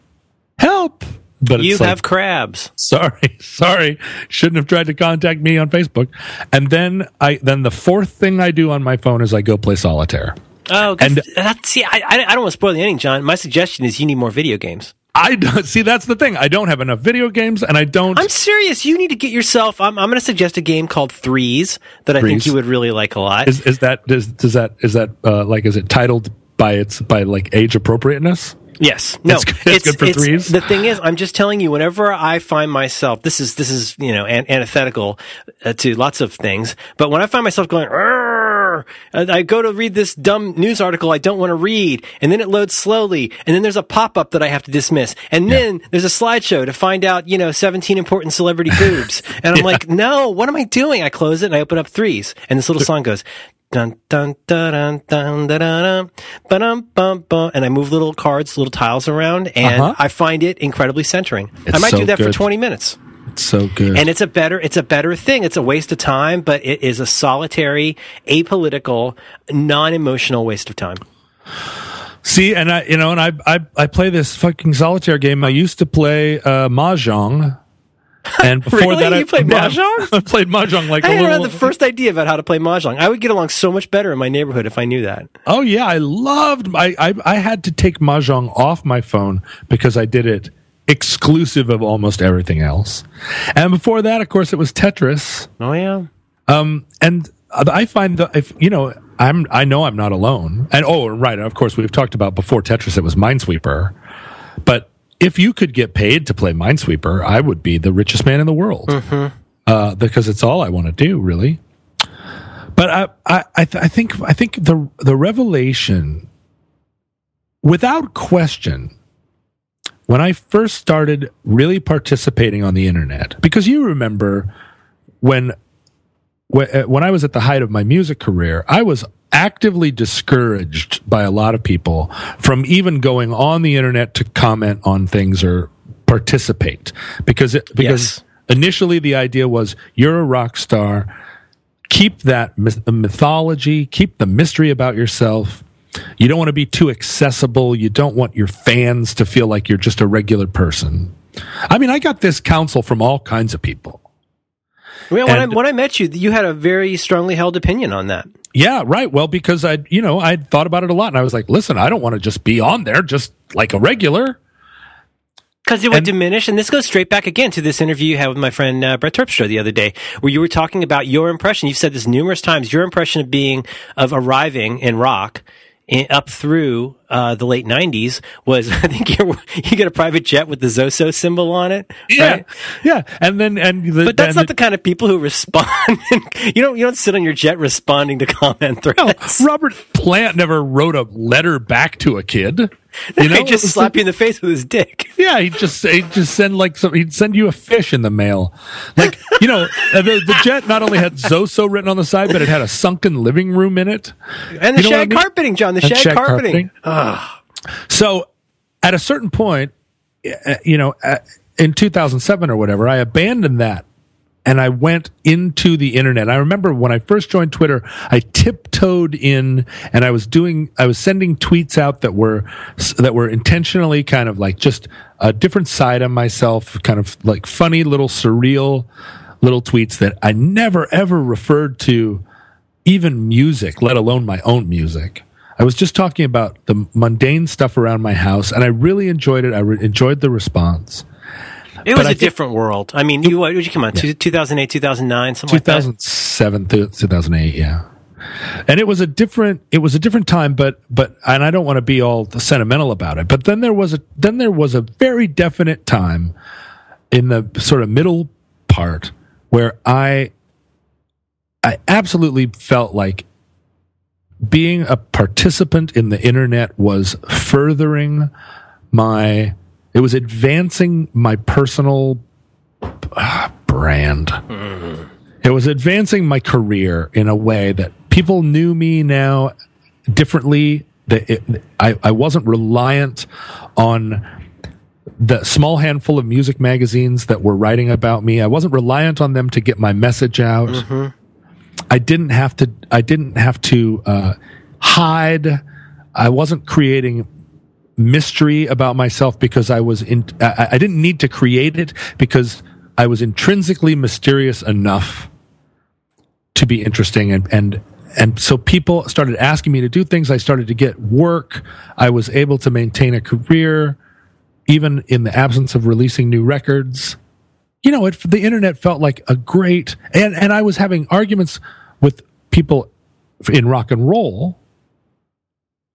Help! But You it's like, have crabs. sorry sorry shouldn't have tried to contact me on facebook and then i then the fourth thing i do on my phone is i go play solitaire Oh, And- that's, see, I, I don't want to spoil the ending, John. My suggestion is you need more video games. i don't see that's the thing i don't have enough video games and i don't I'm serious. You need to get yourself. I'm, I'm going to suggest a game called Threes that I think you would really like a lot. is, is that does, does that is that uh, like is it titled by its by like age appropriateness yes. No. It's good- it's good for threes? The thing is, I'm just telling you. Whenever I find myself, this is this is you know an, antithetical uh, to lots of things. But when I find myself going, I go to read this dumb news article I don't want to read, and then it loads slowly, and then there's a pop up that I have to dismiss, and then there's a slideshow to find out, you know, 17 important celebrity boobs, and I'm like, no, what am I doing? I close it and I open up threes, and this little song goes. Dun dun dun dun dun dun dun dun bum bum and I move little cards, little tiles around, and Uh-huh. I find it incredibly centering. I might so do that for 20 minutes It's so good. and it's a better it's a better thing it's a waste of time but it is a solitary apolitical non-emotional waste of time See, and I, you know, and I, I, I play this fucking solitaire game. I used to play uh, mahjong, and before Really? that, I You played yeah, mahjong? I played mahjong like i a had little. the first idea about how to play mahjong i would get along so much better in my neighborhood if i knew that oh yeah, I loved. I, I, I had to take mahjong off my phone because I did it exclusive of almost everything else. And before that, of course, it was Tetris. oh yeah Um, and I find that if you know, I'm I know I'm not alone. And oh, right, of course, we've talked about before Tetris. It was Minesweeper, but if you could get paid to play Minesweeper, I would be the richest man in the world uh, because it's all I want to do, really. But I, I, I, th- I think, I think the the revelation, without question, when I first started really participating on the internet, because you remember when when uh, when I was at the height of my music career, I was actively discouraged by a lot of people from even going on the internet to comment on things or participate because it, because Yes. initially the idea was you're a rock star, keep that myth- mythology, keep the mystery about yourself. You don't want to be too accessible. You don't want your fans to feel like you're just a regular person. I mean, I got this counsel from all kinds of people. Well, when, I, when I met you you had a very strongly held opinion on that Yeah, right. Well, because I, you know, I'd thought about it a lot and I was like, listen, I don't want to just be on there just like a regular. Because it would And- diminish, and this goes straight back again to this interview you had with my friend uh, Brett Terpstra the other day, where you were talking about your impression. You've said this numerous times. Your impression of being of arriving in rock up through uh, the late '90s was, I think you you get a private jet with the Zoso symbol on it. right? Yeah. And then, and the, But that's not the kind of people who respond. you don't you don't sit on your jet responding to comment no, threads. Robert Plant never wrote a letter back to a kid. You know, he just slap you in the face with his dick. Yeah, he'd just he'd just send like some he'd send you a fish in the mail. Like you know, uh, the the jet not only had Zoso written on the side, but it had a sunken living room in it. And the You know shag I mean? carpeting, John. The shag, shag carpeting. So at a certain point, uh, you know, uh, in 2007 or whatever, I abandoned that and I went into the internet. I remember when I first joined Twitter, I tiptoed in and I was doing, I was sending tweets out that were, that were intentionally kind of like just a different side of myself, kind of like funny little surreal little tweets that I never ever referred to even music, let alone my own music. I was just talking about the mundane stuff around my house, and I really enjoyed it. I re- enjoyed the response. It was a different world. I mean, you, what did you come on? two 2008, 2009, something like that? 2007 to 2008, yeah. And it was a different, it was a different time, but, but, and I don't want to be all sentimental about it, but then there was a, then there was a very definite time in the sort of middle part where I, I absolutely felt like being a participant in the internet was furthering my, it was advancing my personal ah, brand. It was advancing my career in a way that people knew me now differently. That it, I, I wasn't reliant on the small handful of music magazines that were writing about me. I wasn't reliant on them to get my message out. I didn't have to. I didn't have to uh, hide. I wasn't creating mystery about myself because I was in. I, I didn't need to create it because I was intrinsically mysterious enough to be interesting and and and so people started asking me to do things. I started to get work. I was able to maintain a career even in the absence of releasing new records. You know, it, the internet felt like a great and and I was having arguments with people in rock and roll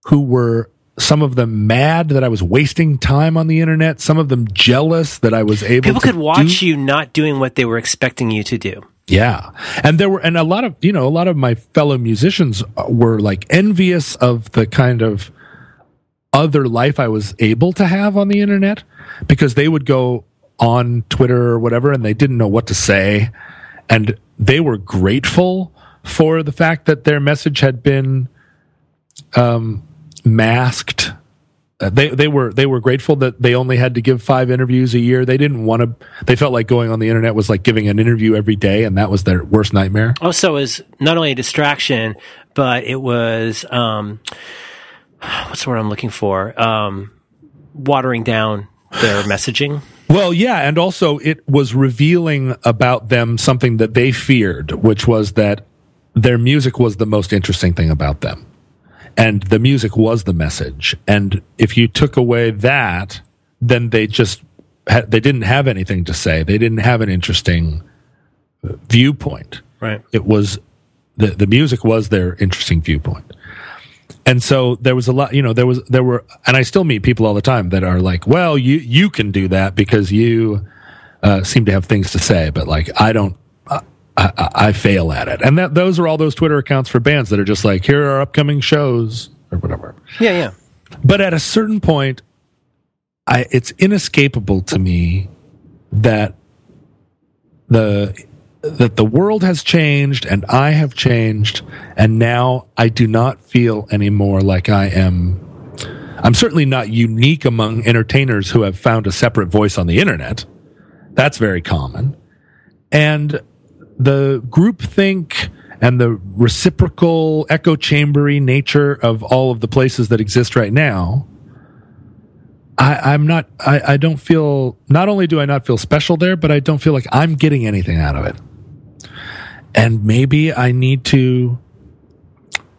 who were some of them mad that I was wasting time on the internet, some of them jealous that I was able People to could watch do- you not doing what they were expecting you to do. Yeah. And there were, and a lot of, you know, a lot of my fellow musicians were like envious of the kind of other life I was able to have on the internet because they would go on Twitter or whatever and they didn't know what to say. And they were grateful for the fact that their message had been um, masked uh, they they were they were grateful that they only had to give five interviews a year. They didn't want to. They felt like going on the internet was like giving an interview every day, and that was their worst nightmare. Also, it was not only a distraction, but it was um, what's the word I'm looking for? Um, watering down their messaging. Well, yeah, and also it was revealing about them something that they feared, which was that their music was the most interesting thing about them and the music was the message. And if you took away that, then they just they didn't have anything to say. They didn't have an interesting viewpoint. Right. It was the the music was their interesting viewpoint. And so there was a lot, you know, there was there were and I still meet people all the time that are like, "Well, you you can do that because you uh, seem to have things to say, but like I don't I, I, fail at it. And that those are all those Twitter accounts for bands that are just like, here are upcoming shows or whatever. Yeah, yeah. But at a certain point, I it's inescapable to me that the that the world has changed and I have changed and now I do not feel anymore like I am I'm certainly not unique among entertainers who have found a separate voice on the internet. That's very common. And the groupthink and the reciprocal echo chambery nature of all of the places that exist right now, I, am not, I, I don't feel, not only do I not feel special there, but I don't feel like I'm getting anything out of it. And maybe I need to,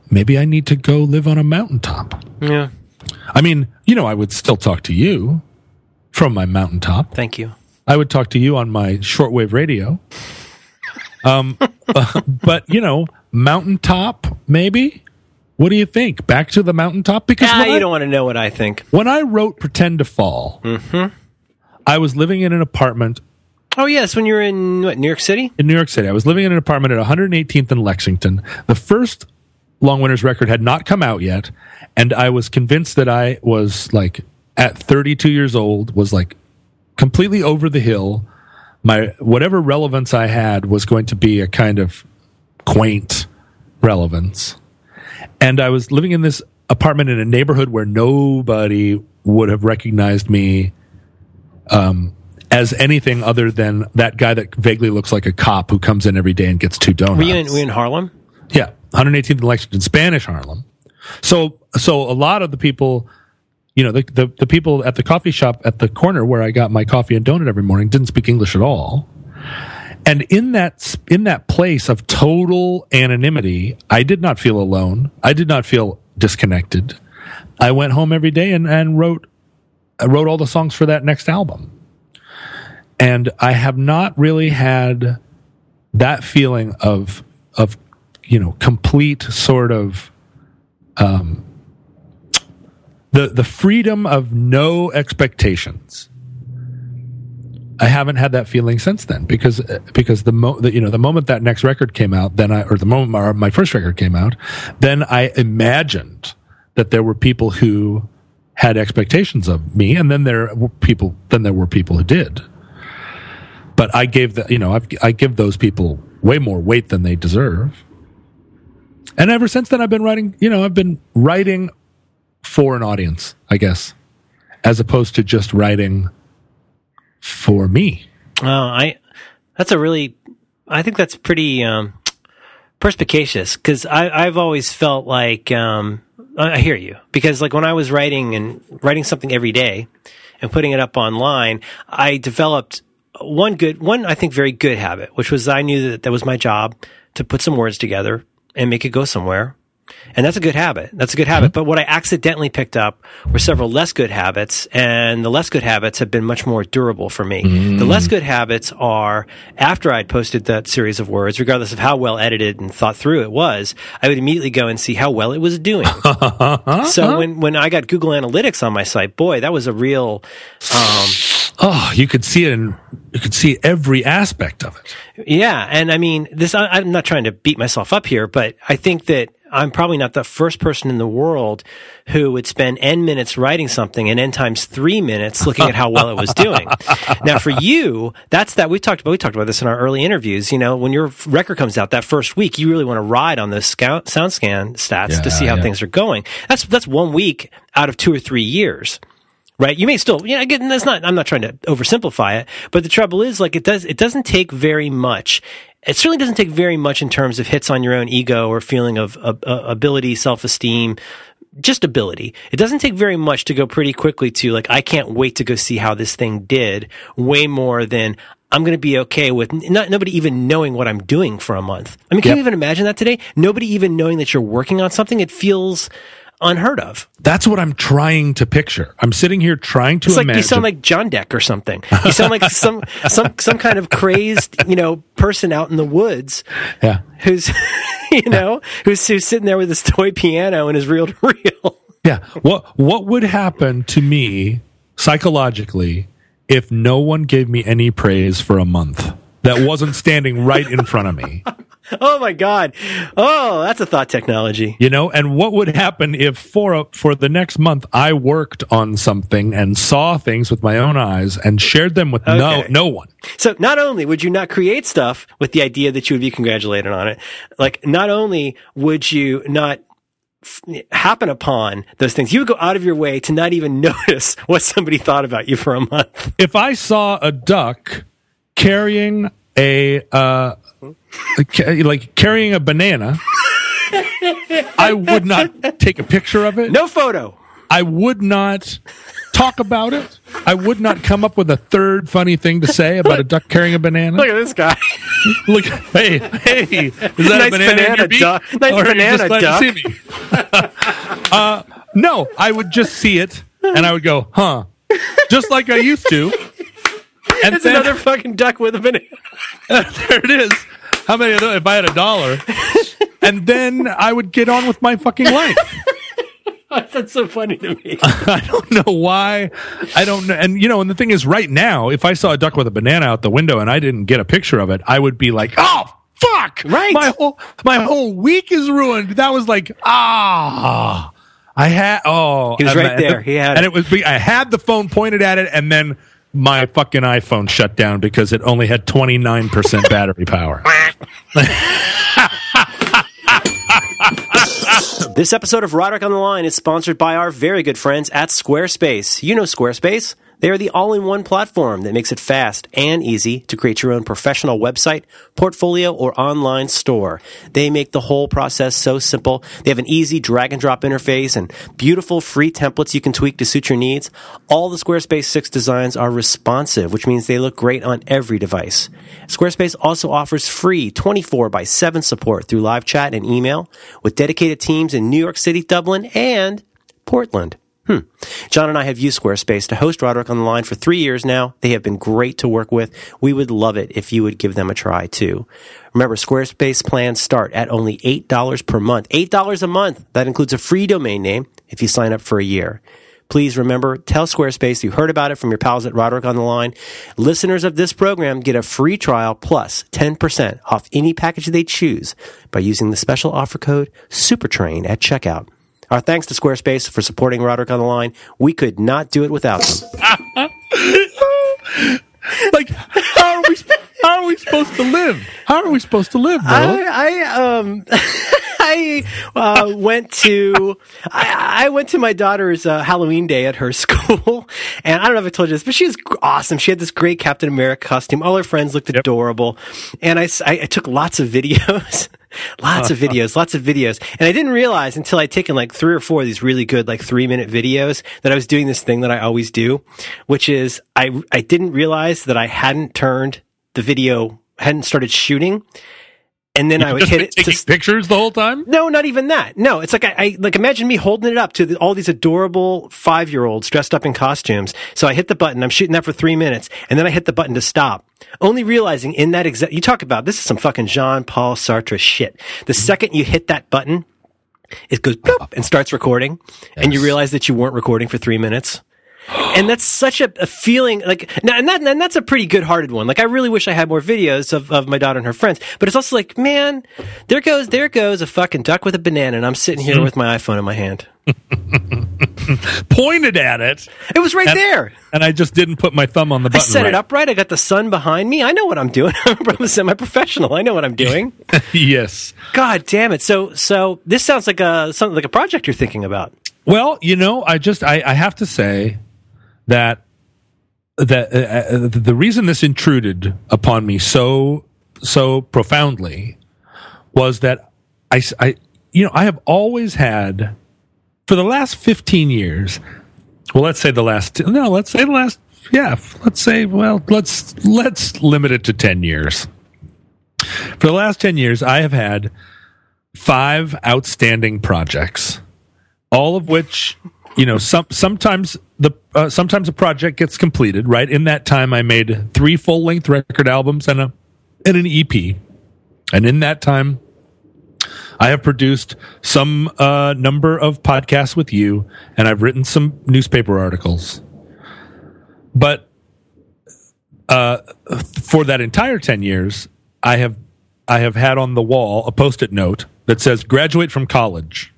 maybe I need to go live on a mountaintop. Yeah. I mean, you know, I would still talk to you from my mountaintop. Thank you. I would talk to you on my shortwave radio. Um, but you know, mountaintop, maybe. What do you think? Back to the mountaintop? Because you I, don't want to know what I think. When I wrote "Pretend to Fall," mm-hmm. I was living in an apartment. Oh yes, when you were in what, New York City. In New York City, I was living in an apartment at 118th and Lexington. The first Long Winters record had not come out yet, and I was convinced that I was like at 32 years old was like completely over the hill my whatever relevance I had was going to be a kind of quaint relevance. And I was living in this apartment in a neighborhood where nobody would have recognized me um, as anything other than that guy that vaguely looks like a cop who comes in every day and gets two donuts. Were you in, were you in Harlem? Yeah, 118th and Lexington, Spanish Harlem. So, so a lot of the people you know, the, the, the people at the coffee shop at the corner where I got my coffee and donut every morning didn't speak English at all. And in that in that place of total anonymity, I did not feel alone. I did not feel disconnected. I went home every day and, and wrote I wrote all the songs for that next album. And I have not really had that feeling of of you know complete sort of um, the the freedom of no expectations. I haven't had that feeling since then because because the, mo- the, you know the moment that next record came out, then I or the moment my, my first record came out, then I imagined that there were people who had expectations of me, and then there were people then there were people who did. But I gave the you know I've, I give those people way more weight than they deserve. And ever since then, I've been writing. You know, I've been writing for an audience, I guess, as opposed to just writing for me. Oh, I that's a really I think that's pretty um, perspicacious because I've always felt like um, I hear you because like when I was writing and writing something every day and putting it up online, I developed one good one I think very good habit, which was I knew that that was my job to put some words together and make it go somewhere and that's a good habit. That's a good habit. Mm-hmm. But what I accidentally picked up were several less good habits, and the less good habits have been much more durable for me. Mm. The less good habits are after I'd posted that series of words, regardless of how well edited and thought through it was, I would immediately go and see how well it was doing. so when, when I got Google Analytics on my site, boy, that was a real, um, oh, you could see it in, you could see every aspect of it. Yeah. And I mean, this, I, I'm not trying to beat myself up here, but I think that I'm probably not the first person in the world who would spend n minutes writing something and n times three minutes looking at how well it was doing. now, for you, that's that we talked about. We talked about this in our early interviews. You know, when your record comes out that first week, you really want to ride on those scout, SoundScan stats Yeah, to see how yeah. things are going. That's that's one week out of two or three years right? You may still, you know, again, that's not, I'm not trying to oversimplify it, but the trouble is like it does, it doesn't take very much. It certainly doesn't take very much in terms of hits on your own ego or feeling of uh, uh, ability, self-esteem, just ability. It doesn't take very much to go pretty quickly to like, I can't wait to go see how this thing did way more than I'm going to be okay with not nobody even knowing what I'm doing for a month. I mean, can Yep. you even imagine that today? Nobody even knowing that you're working on something. It feels unheard of. That's what I'm trying to picture. I'm sitting here trying to It's like imagine. you sound like Jandek or something. You sound like some some some kind of crazed, you know, person out in the woods yeah. who's you know, who's who's sitting there with his toy piano and his reel to reel. Yeah. What what would happen to me psychologically if no one gave me any praise for a month that wasn't standing right in front of me? Oh my god. Oh, that's a thought technology. You know, and what would happen if for a, for the next month I worked on something and saw things with my own eyes and shared them with no Okay. no one. So not only would you not create stuff with the idea that you would be congratulated on it, like not only would you not happen upon those things, you would go out of your way to not even notice what somebody thought about you for a month. If I saw a duck carrying a uh like carrying a banana I would not take a picture of it. No photo. I would not talk about it. I would not come up with a third funny thing to say about a duck carrying a banana. Look at this guy. Look, hey, hey, is that Nice a banana, banana duck. Nice Or banana just duck. See me? uh, no, I would just see it and I would go, huh, just like I used to. And It's then another fucking duck with a banana. there it is. How many of those? If I had a dollar, and then I would get on with my fucking life. That's so funny to me. I don't know why. I don't know. And you know, and the thing is, right now, if I saw a duck with a banana out the window and I didn't get a picture of it, I would be like, "Oh, fuck! Right. My whole my whole week is ruined." That was like, ah. I had oh, He was right there. He had and it. it was. I had the phone pointed at it, and then my fucking iPhone shut down because it only had twenty nine percent battery power. This episode of Roderick on the Line is sponsored by our very good friends at Squarespace. You know Squarespace. They are the all in one platform that makes it fast and easy to create your own professional website, portfolio, or online store. They make the whole process so simple. They have an easy drag and drop interface and beautiful free templates you can tweak to suit your needs. All the Squarespace 6 designs are responsive, which means they look great on every device. Squarespace also offers free 24 by 7 support through live chat and email with dedicated teams in New York City, Dublin, and Portland. Hmm. John and I have used Squarespace to host Roderick on the line for three years now. They have been great to work with. We would love it if you would give them a try too. Remember, Squarespace plans start at only $8 per month. $8 a month. That includes a free domain name if you sign up for a year. Please remember, tell Squarespace you heard about it from your pals at Roderick on the line. Listeners of this program get a free trial plus 10% off any package they choose by using the special offer code SUPERTRAIN at checkout. Our thanks to Squarespace for supporting Roderick on the line. We could not do it without them. like, how are we? How are we supposed to live? How are we supposed to live, bro? I, I um I uh, went to I, I went to my daughter's uh, Halloween day at her school, and I don't know if I told you this, but she was awesome. She had this great Captain America costume. All her friends looked adorable, and I I took lots of videos. Lots of videos, lots of videos. And I didn't realize until I'd taken like three or four of these really good, like three minute videos that I was doing this thing that I always do, which is I, I didn't realize that I hadn't turned the video, hadn't started shooting. And then I would Just hit it to taking pictures the whole time. no, not even that. No, it's like I, I like imagine me holding it up to the, all these adorable five year olds dressed up in costumes. So I hit the button. I'm shooting that for three minutes, and then I hit the button to stop. Only realizing in that exact you talk about this is some fucking Jean Paul Sartre shit. The mm-hmm. second you hit that button, it goes bloop and starts recording, and you realize that you weren't recording for three minutes. And that's such a, a feeling like, and, that, and that's a pretty good hearted one. Like, I really wish I had more videos of, of my daughter and her friends, but it's also like, man, there goes, there goes a fucking duck with a banana, and I'm sitting here with my iPhone in my hand. Pointed at it. It was right and, there. And I just didn't put my thumb on the button. I set right. it up right. I got the sun behind me. I know what I'm doing. I'm a semi-professional. I know what I'm doing. yes. God damn it. So, so this sounds like a, something like a project you're thinking about. Well, you know, I just, I, I have to say that that uh, uh, the reason this intruded upon me so so profoundly was that I, I you know I have always had for the last 15 years well let's say the last no let's say the last yeah let's say well let's let's limit it to 10 years. For the last 10 years I have had five outstanding projects all of which you know some sometimes the uh, sometimes a project gets completed right? In that time i made three full length record albums and a and an ep and in that time i have produced some uh, number of podcasts with you and i've written some newspaper articles. But uh, for that entire 10 years i have i have had on the wall a post-it note that says graduate from college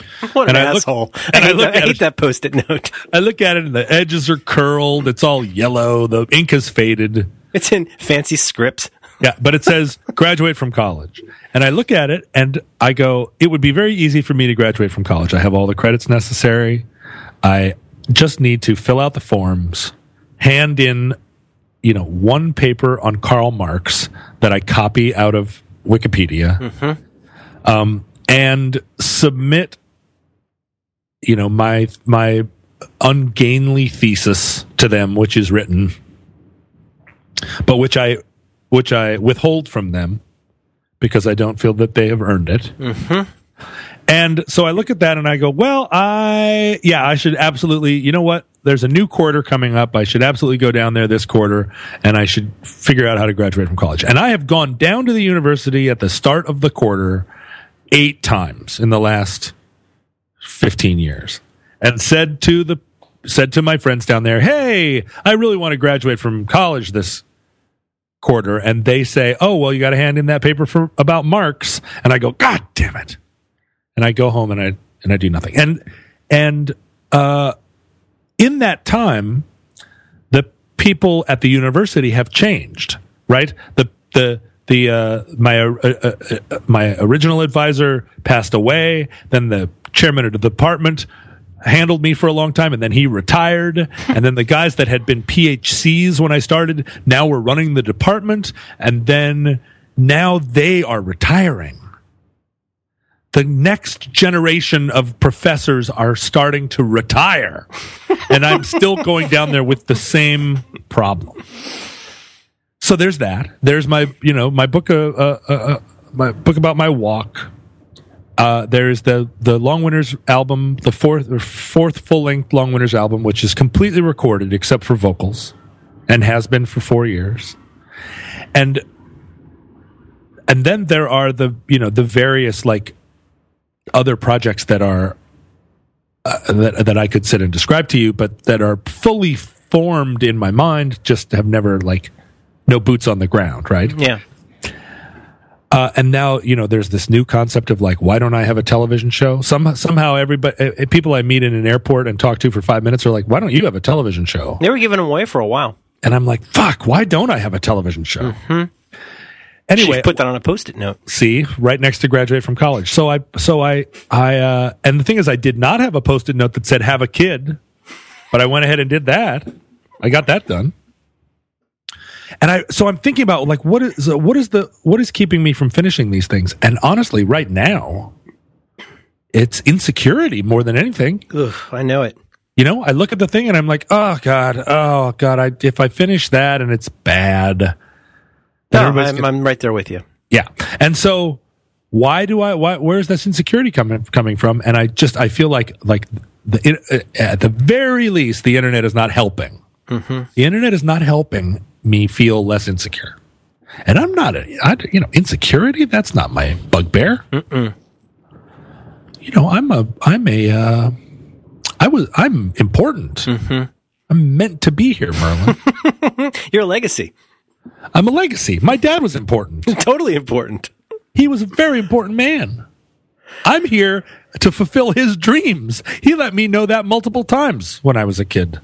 what an and asshole! Look, I, hate, that, I hate that post-it note. I look at it, and the edges are curled. It's all yellow. The ink has faded. It's in fancy script. Yeah, but it says graduate from college. And I look at it and I go, it would be very easy for me to graduate from college. I have all the credits necessary. I just need to fill out the forms, hand in, you know, one paper on Karl Marx that I copy out of Wikipedia, mm-hmm. um, and submit you know my my ungainly thesis to them which is written but which i which i withhold from them because i don't feel that they have earned it. Mm-hmm. and so i look at that and i go well i yeah i should absolutely you know what? There's a new quarter coming up. I should absolutely go down there this quarter and i should figure out how to graduate from college. And i have gone down to the university at the start of the quarter eight times in the last 15 years and said to the said to my friends down there, "Hey, I really want to graduate from college this quarter." And they say, "Oh, well, you got to hand in that paper for about Marx." And I go, "God damn it." And I go home and I and I do nothing. And and uh in that time the people at the university have changed, right? The the the uh, my uh, uh, uh, my original advisor passed away. Then the chairman of the department handled me for a long time and then he retired. And then the guys that had been PhDs when i started now were running the department. And then now they are retiring. The next generation of professors are starting to retire. And i'm still going down there with the same problem so there's that there's my you know my book uh, uh, uh, uh my book about my walk uh, there's the the Long Winters album, the fourth or fourth full length Long Winters album, which is completely recorded except for vocals, and has been for four years. And and then there are the you know the various like other projects that are uh, that that I could sit and describe to you, but that are fully formed in my mind, just have never like no boots on the ground, right? Yeah. Uh, and now you know there's this new concept of like why don't I have a television show? Some somehow everybody uh, uh, people I meet in an airport and talk to for five minutes are like why don't you have a television show? They were giving them away for a while, and I'm like fuck why don't I have a television show? Mm-hmm. Anyway, She's put that on a post-it note. See, right next to graduate from college. So I so I I uh, and the thing is I did not have a post-it note that said have a kid, but I went ahead and did that. I got that done. And I so I'm thinking about like what is what is the what is keeping me from finishing these things? And honestly, right now, it's insecurity more than anything. Ugh, I know it. You know, I look at the thing and I'm like, oh god, oh god, I if I finish that and it's bad. No, I'm, gonna, I'm right there with you. Yeah, and so why do I? Why? Where's this insecurity coming coming from? And I just I feel like like the uh, at the very least the internet is not helping. Mm-hmm. The internet is not helping me feel less insecure. And I'm not, a, I, you know, insecurity. That's not my bugbear. Mm-mm. You know, I'm a, I'm a, uh, I was I'm important. Mm-hmm. I'm meant to be here, Merlin. You're a legacy. I'm a legacy. My dad was important. totally important. He was a very important man. I'm here to fulfill his dreams. He let me know that multiple times when I was a kid.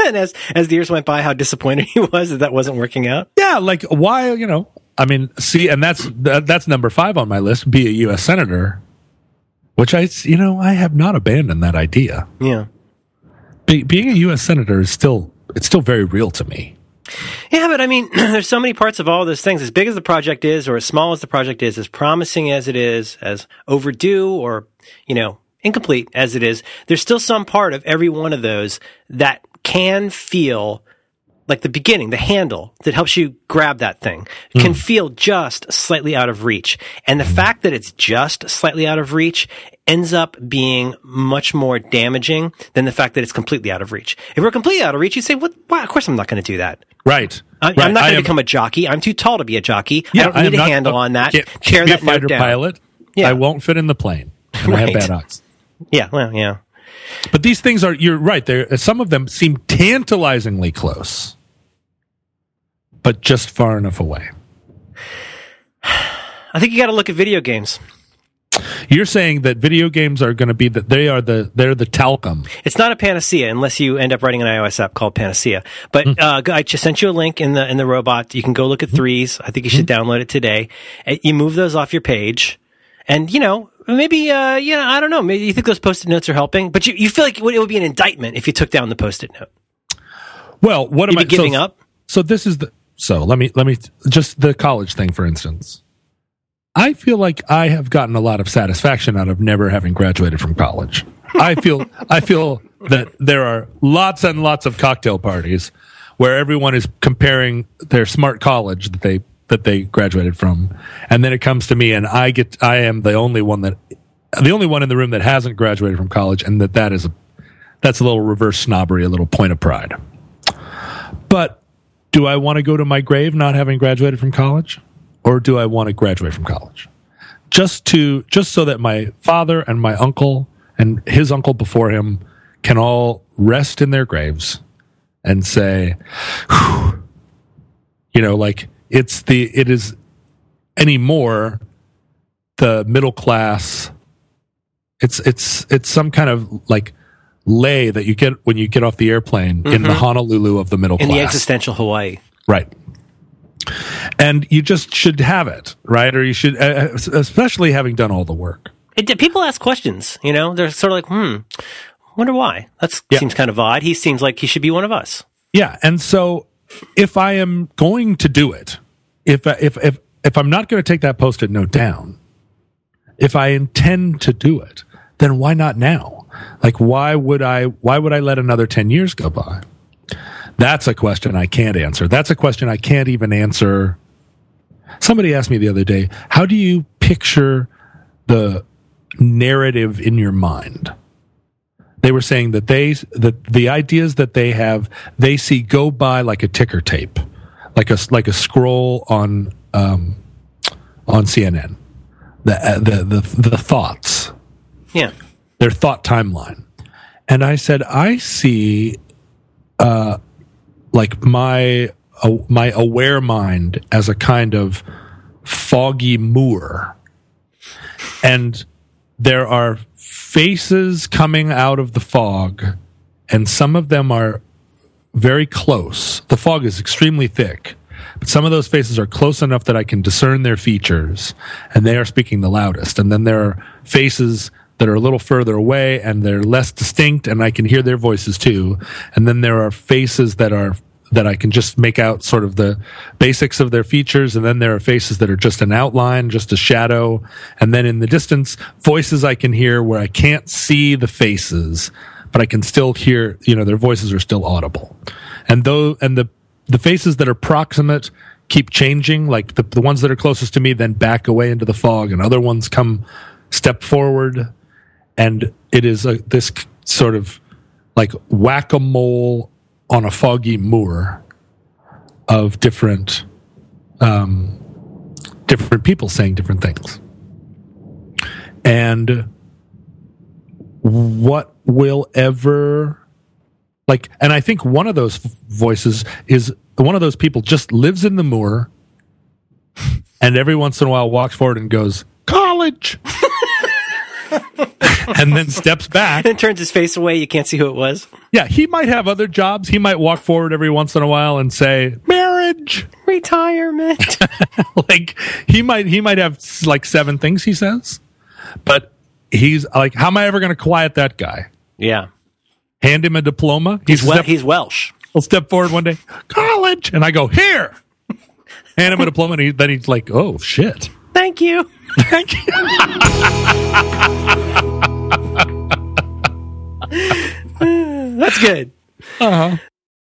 and as as the years went by, how disappointed he was that that wasn't working out. Yeah, like why? You know, I mean, see, and that's that, that's number five on my list. Be a U.S. senator, which I, you know, I have not abandoned that idea. Yeah, Be, being a U.S. senator is still it's still very real to me. Yeah, but I mean, there's so many parts of all those things. As big as the project is, or as small as the project is, as promising as it is, as overdue or, you know, incomplete as it is, there's still some part of every one of those that can feel like the beginning, the handle that helps you grab that thing can hmm. feel just slightly out of reach. And the fact that it's just slightly out of reach ends up being much more damaging than the fact that it's completely out of reach. If we're completely out of reach, you say, what, why, of course I'm not going to do that. Right. I, right. I'm not going to become a jockey. I'm too tall to be a jockey. Yeah, I don't I need am a handle on that. Can't, Tear can't be a fighter down. pilot. Yeah. I won't fit in the plane. And I have bad odds. Yeah, well, yeah. But these things are, you're right. There, some of them seem tantalizingly close, but just far enough away. I think you got to look at video games. You're saying that video games are going to be that they are the they're the talcum. It's not a panacea unless you end up writing an iOS app called Panacea. But Hmm. uh, I just sent you a link in the in the robot. You can go look at Threes. I think you should Hmm. download it today. You move those off your page, and you know maybe uh, you know I don't know. Maybe you think those post-it notes are helping, but you, you feel like it would, it would be an indictment if you took down the post-it note. Well, what am You'd I be giving so, up. So this is the so let me let me just the college thing for instance. I feel like I have gotten a lot of satisfaction out of never having graduated from college. I feel I feel that there are lots and lots of cocktail parties where everyone is comparing their smart college that they that they graduated from and then it comes to me and I get I am the only one that the only one in the room that hasn't graduated from college and that that is a that's a little reverse snobbery, a little point of pride. But do I want to go to my grave not having graduated from college? Or do I want to graduate from college? Just to just so that my father and my uncle and his uncle before him can all rest in their graves and say, you know, like it's the it is anymore the middle class it's it's it's some kind of like lei that you get when you get off the airplane in the Honolulu of the middle class. In class. the existential Hawaii. Right. And you just should have it, right? Or you should, especially having done all the work. It, people ask questions, you know, they're sort of like, hmm, wonder why. That Yeah. seems kind of odd. He seems like he should be one of us. Yeah. And so if I am going to do it, if, if, if, if I'm not going to take that post it note down, if I intend to do it, then why not now? Like, why would I, why would I let another 10 years go by? That's a question I can't answer. That's a question I can't even answer. Somebody asked me the other day, how do you picture the narrative in your mind? They were saying that they that the ideas that they have they see go by like a ticker tape, like a like a scroll on um, on CNN. The, uh, the the the thoughts Yeah. their thought timeline. And I said, I see, uh, like my uh, my aware mind as a kind of foggy moor, and there are faces coming out of the fog, and some of them are very close. The fog is extremely thick, but some of those faces are close enough that I can discern their features, and they are speaking the loudest. And then there are faces that are a little further away and they're less distinct, and I can hear their voices too. And then there are faces that are that I can just make out sort of the basics of their features, and then there are faces that are just an outline, just a shadow, and then in the distance, voices I can hear where I can't see the faces, but I can still hear, you know, their voices are still audible. And though, and the, the faces that are proximate keep changing, like the, the ones that are closest to me then back away into the fog and other ones come step forward. And it is a, this sort of like whack-a-mole on a foggy moor of different, um, different people saying different things. And what will ever like and i think one of those voices is one of those people just lives in the moor and every once in a while walks forward and goes college and then steps back and turns his face away. You can't see who it was. yeah he might have other jobs he might walk forward every once in a while and say marriage Retirement. like he might he might have like seven things he says but he's like how am i ever going to quiet that guy yeah. hand him a diploma He's, wel- step- he's Welsh. he'll step forward one day college and i go here hand him a diploma and he, then he's like oh shit Thank you. thank you That's good. uh-huh.